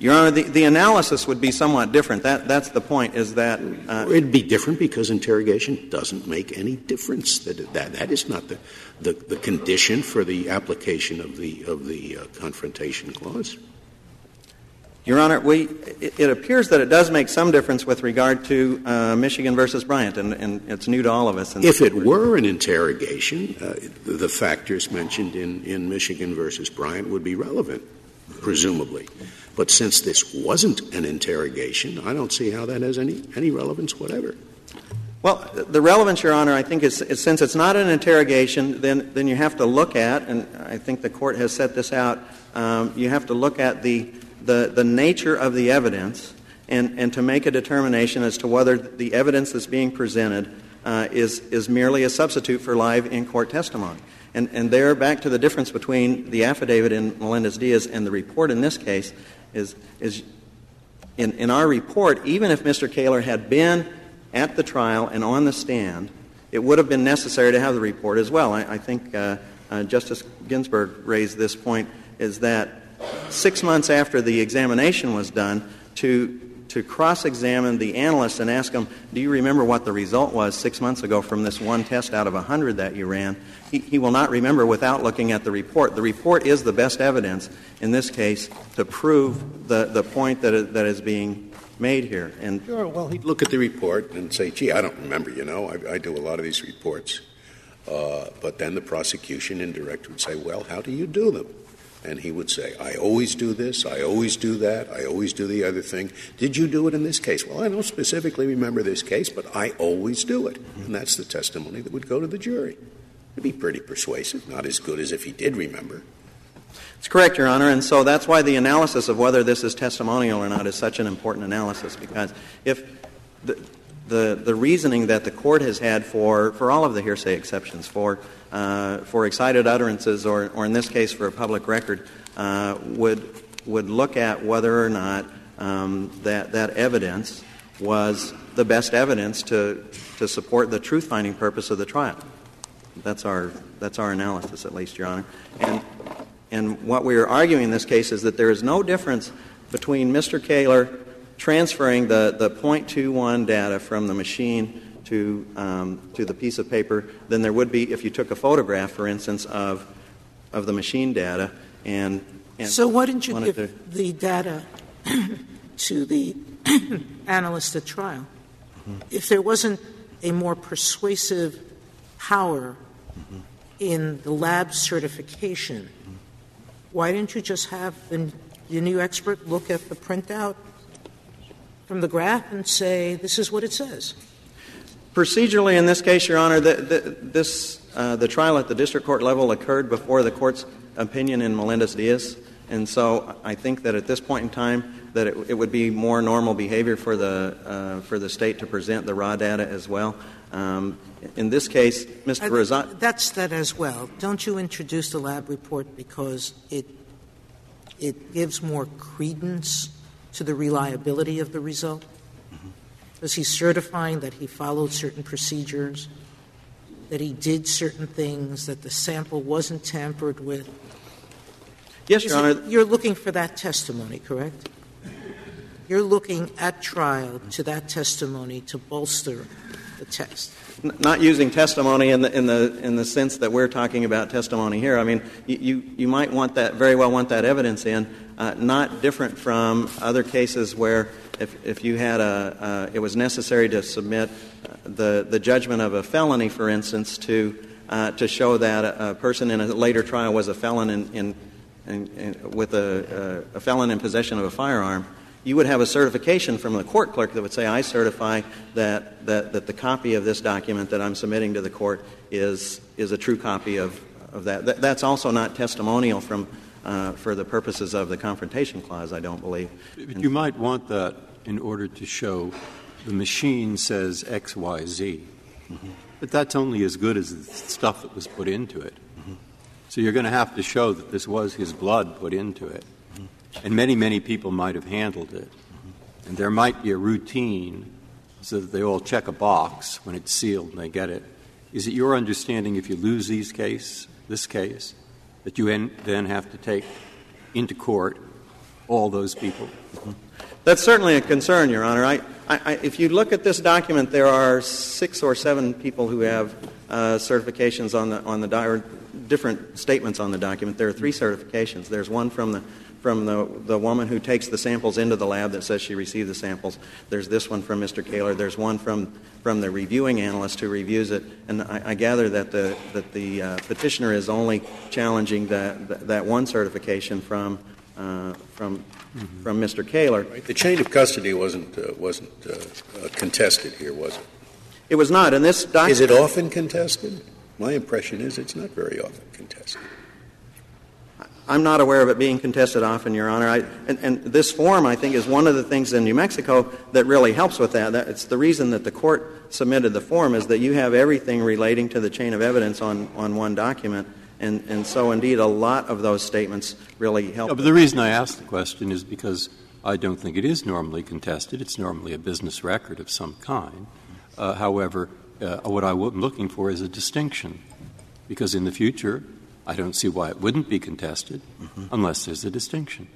Your Honor, the, the analysis would be somewhat different. That, that's the point, is that. Uh, It'd be different because interrogation doesn't make any difference. That, that, that is not the, the, the condition for the application of the, of the uh, confrontation clause. Your Honor, we, it, it appears that it does make some difference with regard to uh, Michigan versus Bryant, and, and it's new to all of us. And If it were an interrogation, uh, the factors mentioned in, in Michigan versus Bryant would be relevant, presumably. But since this wasn't an interrogation, I don't see how that has any, any relevance whatever. Well, the relevance, Your Honor, I think is, is since it's not an interrogation, then, then you have to look at, and I think the court has set this out, um, you have to look at the, the, the nature of the evidence and, and to make a determination as to whether the evidence that's being presented uh, is, is merely a substitute for live in court testimony. And, and there, back to the difference between the affidavit in Melendez Diaz and the report in this case, is, is in, in our report, even if Mr. Caylor had been at the trial and on the stand, it would have been necessary to have the report as well. I, I think uh, uh, Justice Ginsburg raised this point, is that six months after the examination was done, to to cross-examine the analyst and ask him, do you remember what the result was six months ago from this one test out of a 100 that you ran? He, he will not remember without looking at the report. The report is the best evidence in this case to prove the, the point that is, that is being made here. And Sure, well, he'd look at the report and say, gee, I don't remember, you know, I, I do a lot of these reports. Uh, but then the prosecution indirect would say, well, how do you do them? And he would say, I always do this, I always do that, I always do the other thing. Did you do it in this case? Well, I don't specifically remember this case, but I always do it. And that's the testimony that would go to the jury. It'd be pretty persuasive, not as good as if he did remember. It's correct, Your Honor, and so that's why the analysis of whether this is testimonial or not is such an important analysis, because if the, the, the reasoning that the court has had for, for all of the hearsay exceptions, for, uh, for excited utterances, or, or in this case for a public record, uh, would, would look at whether or not um, that, that evidence was the best evidence to, to support the truth finding purpose of the trial. That's our, that's our analysis, at least, Your Honor. And, and what we are arguing in this case is that there is no difference between Mr. Caylor transferring the, the .21 data from the machine to, um, to the piece of paper than there would be if you took a photograph, for instance, of, of the machine data and, and So why didn't you give the data to the analyst at trial? Mm-hmm. If there wasn't a more persuasive power mm-hmm. in the lab certification, mm-hmm. why didn't you just have the, the new expert look at the printout from the graph and say, this is what it says? Procedurally, in this case, Your Honor, the, the, this, uh, the trial at the district court level occurred before the court's opinion in Melendez Diaz, and so I think that at this point in time, that it, it would be more normal behavior for the uh, for the state to present the raw data as well. Um, in this case, Mr. I- Razan. That's that as well. Don't you introduce the lab report because it it gives more credence to the reliability of the result? Is he certifying that he followed certain procedures, that he did certain things, that the sample wasn't tampered with? Yes, Is Your it- Honor. You're looking for that testimony, correct? You're looking at trial to that testimony to bolster the test. N- Not using testimony in the, in the, in the sense that we're talking about testimony here. I mean, you, you, you might want that, very well want that evidence in, uh, not different from other cases where if, if you had a, uh, it was necessary to submit uh, the, the judgment of a felony, for instance, to, uh, to show that a, a person in a later trial was a felon in, in, in, in with a, a, a felon in possession of a firearm, you would have a certification from the court clerk that would say, I certify that, that, that the copy of this document that I'm submitting to the court is, is a true copy of, of that. Th- That's also not testimonial from, uh, for the purposes of the Confrontation Clause, I don't believe. But you might want that in order to show the machine says X, Y, Z. Mm-hmm. But that's only as good as the stuff that was put into it. Mm-hmm. So you're going to have to show that this was his blood put into it. Mm-hmm. And many, many people might have handled it. And there might be a routine so that they all check a box when it's sealed and they get it. Is it your understanding if you lose these case, this case, that you then have to take into court all those people? That's certainly a concern, Your Honor. I, I, if you look at this document, there are six or seven people who have uh, certifications on the on the different statements on the document. There are three certifications. There's one from the from the, the woman who takes the samples into the lab that says she received the samples. There's this one from Mr. Caylor. There's one from, from the reviewing analyst who reviews it. And I, I gather that the, that the uh, petitioner is only challenging that, that, that one certification from, uh, from, from Mr. Caylor. The chain of custody wasn't, uh, wasn't uh, contested here, was it? It was not. And this document. Is it often contested? My impression is it's not very often contested. I'm not aware of it being contested often, Your Honor. I, and, and this form, I think, is one of the things in New Mexico that really helps with that. that. It's the reason that the court submitted the form is that you have everything relating to the chain of evidence on, on one document. And, and so, indeed, a lot of those statements really help. But the reason I ask the question is because I don't think it is normally contested. It's normally a business record of some kind. Uh, however, uh, what I'm looking for is a distinction, because in the future, I don't see why it wouldn't be contested unless there's a distinction.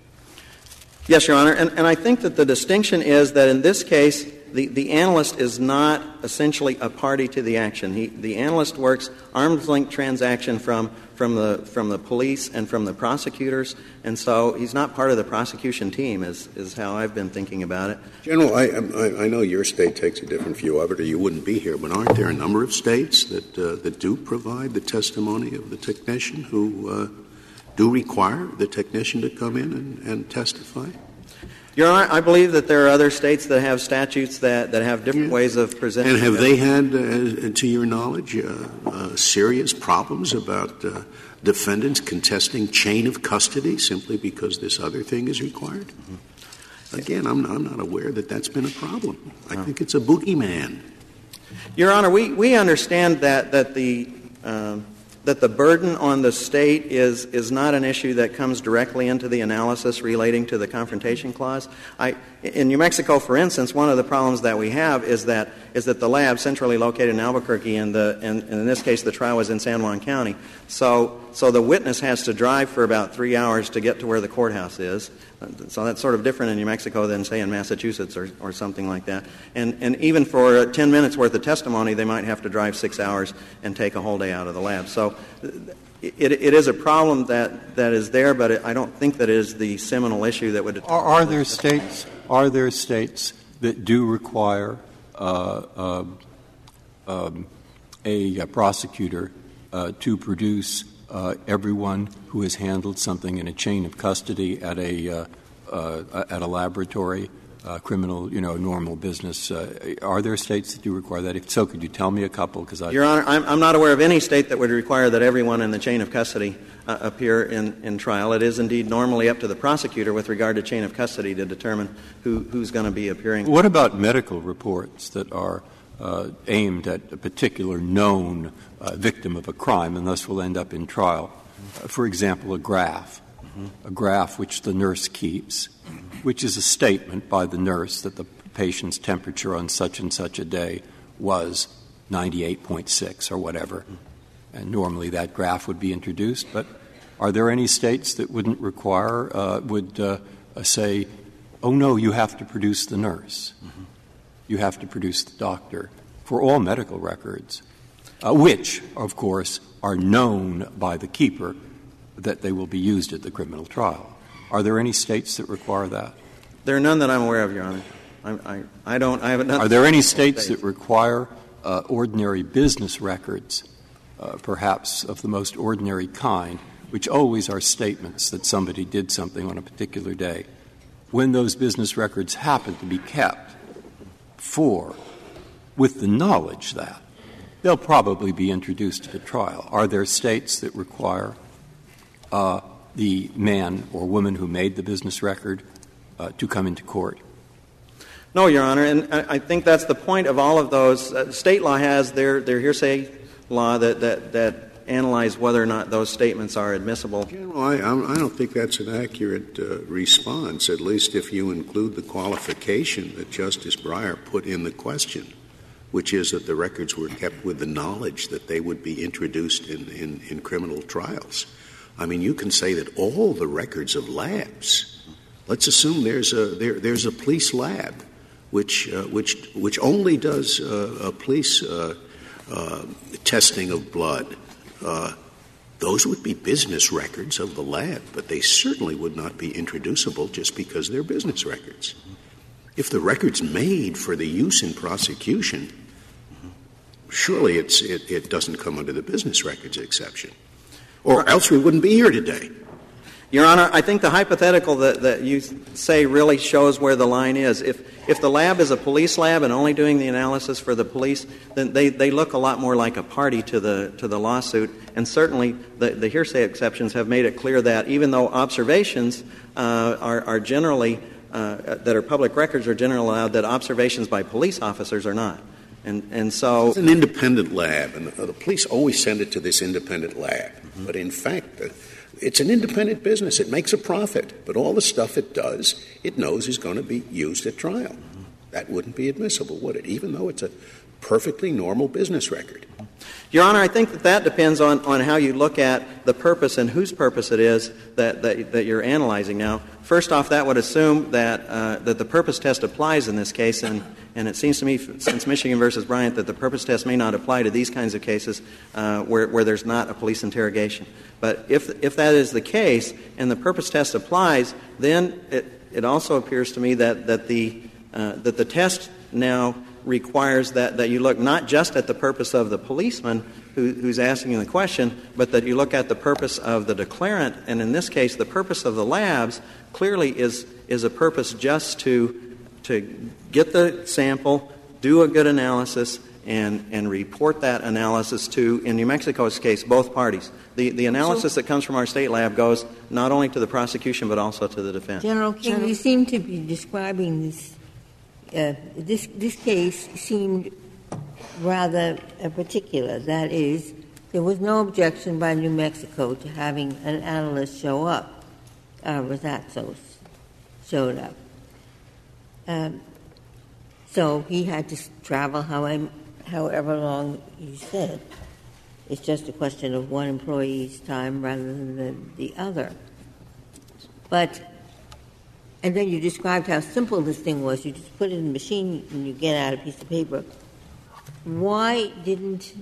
Yes, Your Honor. And, and I think that the distinction is that in this case, the, the analyst is not essentially a party to the action. He, the analyst works arm's length transaction from, from, the, from the police and from the prosecutors, and so he's not part of the prosecution team, is, is how I've been thinking about it. General, I, I, I know your state takes a different view of it, or you wouldn't be here, but aren't there a number of states that, uh, that do provide the testimony of the technician who uh, do require the technician to come in and, and testify? Your Honor, I believe that there are other states that have statutes that, that have different ways of presenting. And have they had, uh, to your knowledge, uh, uh, serious problems about uh, defendants contesting chain of custody simply because this other thing is required? Again, I'm, I'm not aware that that's been a problem. I think it's a boogeyman. Your Honor, we, we understand that, that, the, um, that the burden on the state is, is not an issue that comes directly into the analysis relating to the Confrontation Clause. I, in New Mexico, for instance, one of the problems that we have is that, is that the lab centrally located in Albuquerque, and, the, and, and in this case the trial was in San Juan County. So, so the witness has to drive for about three hours to get to where the courthouse is. So that's sort of different in New Mexico than, say, in Massachusetts or, or something like that. And, and even for 10 minutes worth of testimony, they might have to drive six hours and take a whole day out of the lab. So it, it is a problem that, that is there, but it, I don't think that is the seminal issue that would. Are, are there states? Are there states that do require uh, uh, um, a, a, prosecutor uh, to produce uh, everyone who has handled something in a chain of custody at a uh, uh, at a laboratory? Uh, criminal, you know, normal business. Uh, are there states that do require that? If so, could you tell me a couple? Because Your Honor, I'm, I'm, not aware of any state that would require that everyone in the chain of custody uh, appear in, in trial. It is indeed normally up to the prosecutor with regard to chain of custody to determine who, who's going to be appearing. What about medical reports that are uh, aimed at a particular known uh, victim of a crime, and thus will end up in trial? for example, a graph, mm-hmm. a graph which the nurse keeps which is a statement by the nurse that the patient's temperature on such and such a day was 98.6 or whatever. And normally that graph would be introduced. But are there any states that wouldn't require, uh, would uh, say, oh, no, you have to produce the nurse, you have to produce the doctor for all medical records, uh, which, of course, are known by the keeper that they will be used at the criminal trial. Are there any states that require that? There are none that I'm aware of, Your Honor. I, I, I don't. I haven't. Are there any states that require uh, ordinary business records, uh, perhaps of the most ordinary kind, which always are statements that somebody did something on a particular day, when those business records happen to be kept for, with the knowledge that they'll probably be introduced at trial? Are there states that require uh, the man or woman who made the business record uh, to come into court? No, Your Honor, and I, I think that's the point of all of those. Uh, state law has their, their hearsay law that, that, that analyze whether or not those statements are admissible. Well, I, I don't think that's an accurate uh, response, at least if you include the qualification that Justice Breyer put in the question, which is that the records were kept with the knowledge that they would be introduced in, in, in criminal trials. I mean, you can say that all the records of labs, let's assume there's a, there, there's a police lab which, uh, which, which only does uh, a police uh, uh, testing of blood. Uh, those would be business records of the lab, but they certainly would not be introducible just because they're business records. If the record's made for the use in prosecution, surely it's, it, it doesn't come under the business records exception. Or else we wouldn't be here today. Your Honor, I think the hypothetical that, that you say really shows where the line is. If, if the lab is a police lab and only doing the analysis for the police, then they, they look a lot more like a party to the, to the lawsuit. And certainly the, the hearsay exceptions have made it clear that even though observations uh, are, are generally, uh, that are public records are generally allowed, that observations by police officers are not. And, and so. It's an independent lab, and the, the police always send it to this independent lab. But in fact, it's an independent business. It makes a profit, but all the stuff it does, it knows is going to be used at trial. That wouldn't be admissible, would it? Even though it's a perfectly normal business record. Your Honor, I think that that depends on, on how you look at the purpose and whose purpose it is that, that, that you're analyzing. Now, first off, that would assume that, uh, that the purpose test applies in this case, and, and it seems to me, since Michigan versus Bryant, that the purpose test may not apply to these kinds of cases uh, where, where there's not a police interrogation. But if, if that is the case and the purpose test applies, then it, it also appears to me that, that, the, uh, that the test now requires that, that you look not just at the purpose of the policeman who, who's asking the question, but that you look at the purpose of the declarant. And in this case, the purpose of the labs clearly is, is a purpose just to, to get the sample, do a good analysis, and, and report that analysis to, in New Mexico's case, both parties. The, the analysis that comes from our state lab goes not only to the prosecution but also to the defense. General King, you seem to be describing this. Uh, this this case seemed rather uh, particular. That is, there was no objection by New Mexico to having an analyst show up. Uh, Razatos showed up. Um, so he had to travel however, however long he said. It's just a question of one employee's time rather than the, the other. But, and then you described how simple this thing was. You just put it in the machine and you get out a piece of paper. Why didn't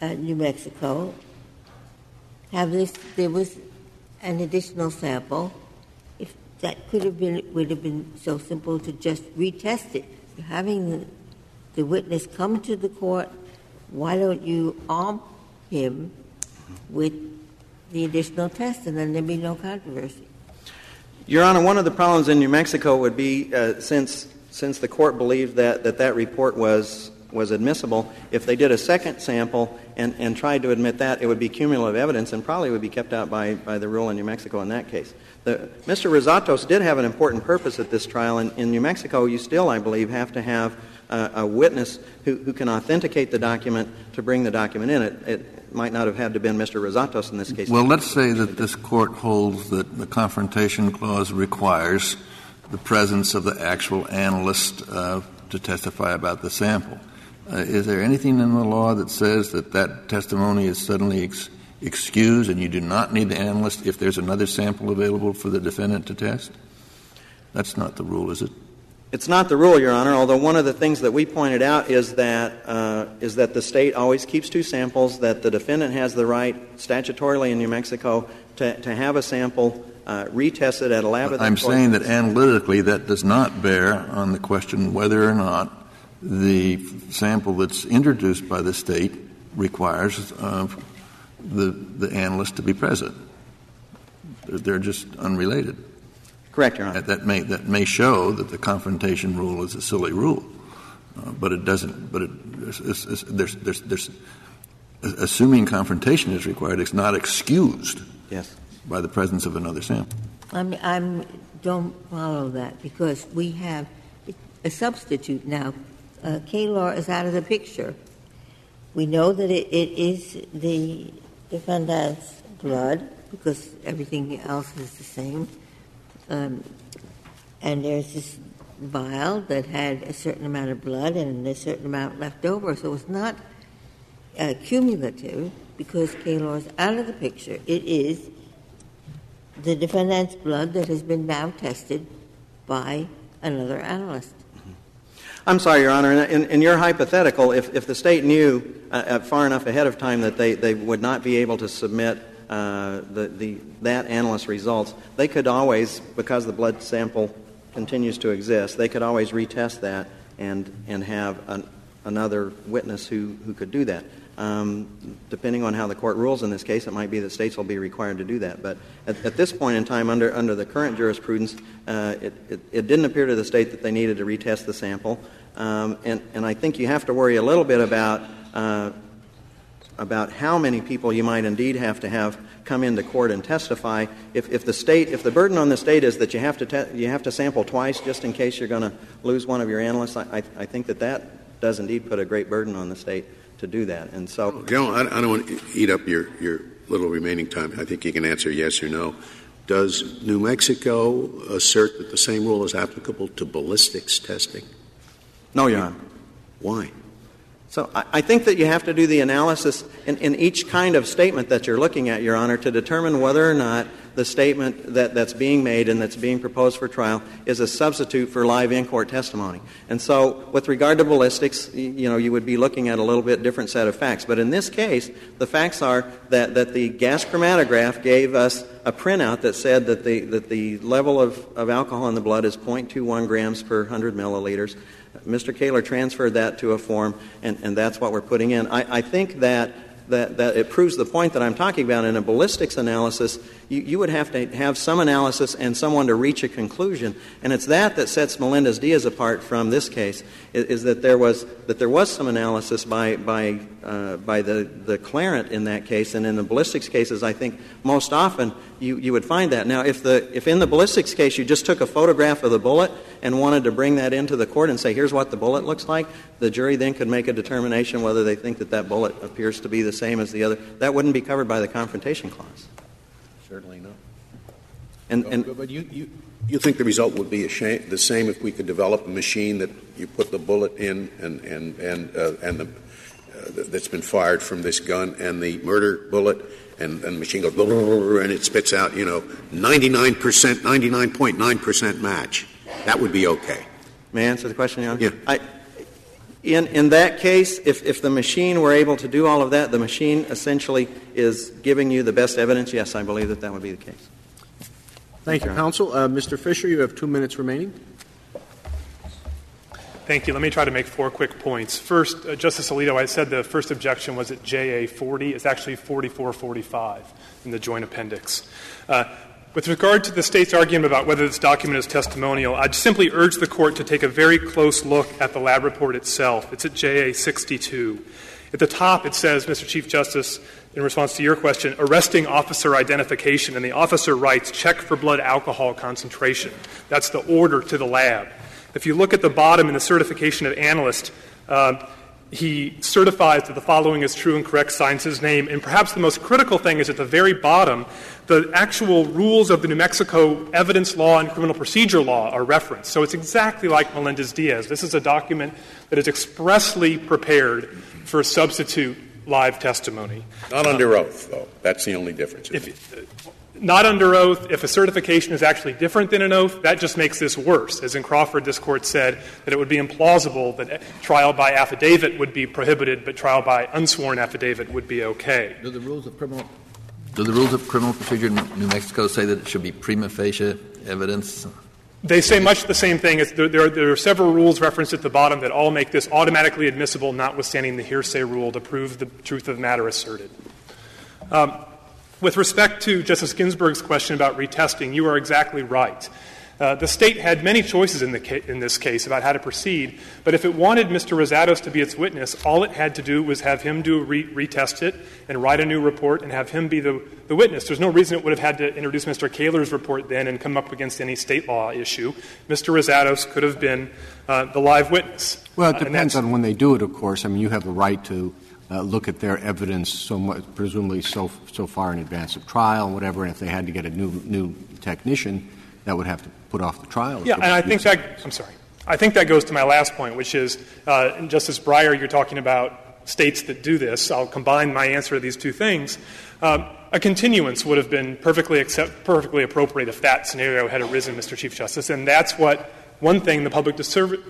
uh, New Mexico have this? There was an additional sample. That could have been, would have been so simple to just retest it. Having the, the witness come to the court why don't you arm him with the additional test and then there'd be no controversy? Your Honor, one of the problems in New Mexico would be uh, since, since the court believed that, that that report was, was admissible, if they did a second sample and, and tried to admit that, it would be cumulative evidence and probably would be kept out by, by the rule in New Mexico in that case. The, Mr. Razatos did have an important purpose at this trial. and in New Mexico, you still, I believe, have to have a witness who, who can authenticate the document to bring the document in. It, it might not have had to been Mr. Razatos in this case. Well, let's say that this court holds that the Confrontation Clause requires the presence of the actual analyst uh, to testify about the sample. Uh, is there anything in the law that says that that testimony is suddenly ex- excused and you do not need the analyst if there's another sample available for the defendant to test? That's not the rule, is it? It's not the rule, Your Honor, although one of the things that we pointed out is that, uh, is that the state always keeps two samples, that the defendant has the right statutorily in New Mexico to, to have a sample uh, retested at a lab. I'm saying that analytically that does not bear on the question whether or not the sample that's introduced by the state requires uh, the, the analyst to be present. They're, they're just unrelated. Correct, Your Honor. That, that, may, that may show that the confrontation rule is a silly rule, uh, but it doesn't. But it, it's, it's, there's, there's, there's, assuming confrontation is required, it's not excused yes. by the presence of another sample. I'm, I'm don't follow that because we have a substitute now. Uh, Caylor is out of the picture. We know that it, it is the defendant's blood because everything else is the same. Um, and there's this vial that had a certain amount of blood and a certain amount left over. So it's not uh, cumulative because Caylor is out of the picture. It is the defendant's blood that has been now tested by another analyst. I'm sorry, Your Honor. In, in your hypothetical, if, if the state knew uh, far enough ahead of time that they, they would not be able to submit uh, the, the, that analyst's results, they could always, because the blood sample continues to exist, they could always retest that and, and have an, another witness who, who could do that. Um, depending on how the court rules in this case, it might be that states will be required to do that. But at, at this point in time, under, under the current jurisprudence, uh, it, it, it, didn't appear to the state that they needed to retest the sample. Um, and, and I think you have to worry a little bit about, uh, about how many people you might indeed have to have come into court and testify. If, if the state, if the burden on the state is that you have to, te- you have to sample twice just in case you're going to lose one of your analysts, I, I, I think that that does indeed put a great burden on the state to do that. And so, General, I, I don't want to eat up your, your little remaining time. I think you can answer yes or no. Does New Mexico assert that the same rule is applicable to ballistics testing? No, Your Honor. Why? So I, I think that you have to do the analysis in, in, each kind of statement that you're looking at, Your Honor, to determine whether or not the statement that, that's being made and that's being proposed for trial is a substitute for live in court testimony. And so, with regard to ballistics, you, know, you would be looking at a little bit different set of facts. But in this case, the facts are that, that the gas chromatograph gave us a printout that said that the, that the level of, of alcohol in the blood is 0.21 grams per 100 milliliters. Mr. Caylor transferred that to a form, and, and that's what we're putting in. I, I think that, that, that it proves the point that I'm talking about. In a ballistics analysis, you, you would have to have some analysis and someone to reach a conclusion. And it's that that sets Melendez Diaz apart from this case, is, is, that, there was, that there was some analysis by, by, uh, by the, the in that case. And in the ballistics cases, I think most often you, you would find that. Now, if, the, if in the ballistics case you just took a photograph of the bullet and wanted to bring that into the court and say, here's what the bullet looks like, the jury then could make a determination whether they think that that bullet appears to be the same as the other. That wouldn't be covered by the confrontation clause. Certainly not. And, and but you, you, you think the result would be shame, the same if we could develop a machine that you put the bullet in and and and uh, and the uh, that's been fired from this gun and the murder bullet and, and the machine goes and it spits out you know 99 percent 99.9 percent match that would be okay may I answer the question Your Honor? yeah I, in, in that case, if, if the machine were able to do all of that, the machine essentially is giving you the best evidence, yes, I believe that that would be the case. Thank you, counsel. Uh, Mr. Fisher, you have two minutes remaining. Thank you. Let me try to make four quick points. First, uh, Justice Alito, I said the first objection was at JA 40. It's actually 4445 in the joint appendix. Uh, with regard to the State's argument about whether this document is testimonial, I'd simply urge the Court to take a very close look at the lab report itself. It's at JA 62. At the top, it says, Mr. Chief Justice, in response to your question, arresting officer identification, and the officer writes, check for blood alcohol concentration. That's the order to the lab. If you look at the bottom in the certification of analyst, uh, he certifies that the following is true and correct, signs his name, and perhaps the most critical thing is at the very bottom, the actual rules of the New Mexico evidence law and criminal procedure law are referenced. So it's exactly like Melendez Diaz. This is a document that is expressly prepared for substitute live testimony. not under oath though that's the only difference If, not under oath, if a certification is actually different than an oath, that just makes this worse. As in Crawford, this court said that it would be implausible that trial by affidavit would be prohibited, but trial by unsworn affidavit would be okay. Do the rules of criminal do the rules of criminal procedure in New Mexico say that it should be prima facie evidence? They say much the same thing. There, there, there, are several rules referenced at the bottom that all make this automatically admissible, notwithstanding the hearsay rule, to prove the truth of the matter asserted. Um, with respect to Justice Ginsburg's question about retesting, you are exactly right. Uh, the state had many choices in, ca- in, this case about how to proceed, but if it wanted Mr. Razatos to be its witness, all it had to do was have him do re- retest it and write a new report and have him be the, the witness. There's no reason it would have had to introduce Mr. Caylor's report then and come up against any state law issue. Mr. Razatos could have been uh, the live witness. Well, it uh, depends on when they do it, of course. I mean, you have the right to uh, look at their evidence so much, presumably so so far in advance of trial and whatever. And if they had to get a new new technician, that would have to put off the trial. Yeah, and I think that I'm sorry. I think that goes to my last point, which is uh, Justice Breyer. You're talking about states that do this. I'll combine my answer to these two things. Um, a continuance would have been perfectly accept, perfectly appropriate if that scenario had arisen, Mr. Chief Justice, and that's what one thing the public,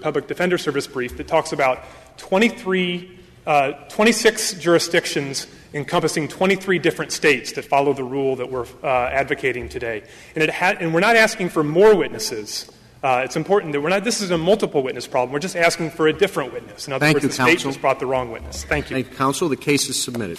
public defender service brief that talks about 23 uh, 26 jurisdictions encompassing 23 different states that follow the rule that we're uh, advocating today. And, it ha- and we're not asking for more witnesses. Uh, it's important that we're not, this is a multiple witness problem. We're just asking for a different witness. In other Thank words, you, the counsel. state just brought the wrong witness. Thank you. Thank you, counsel. The case is submitted.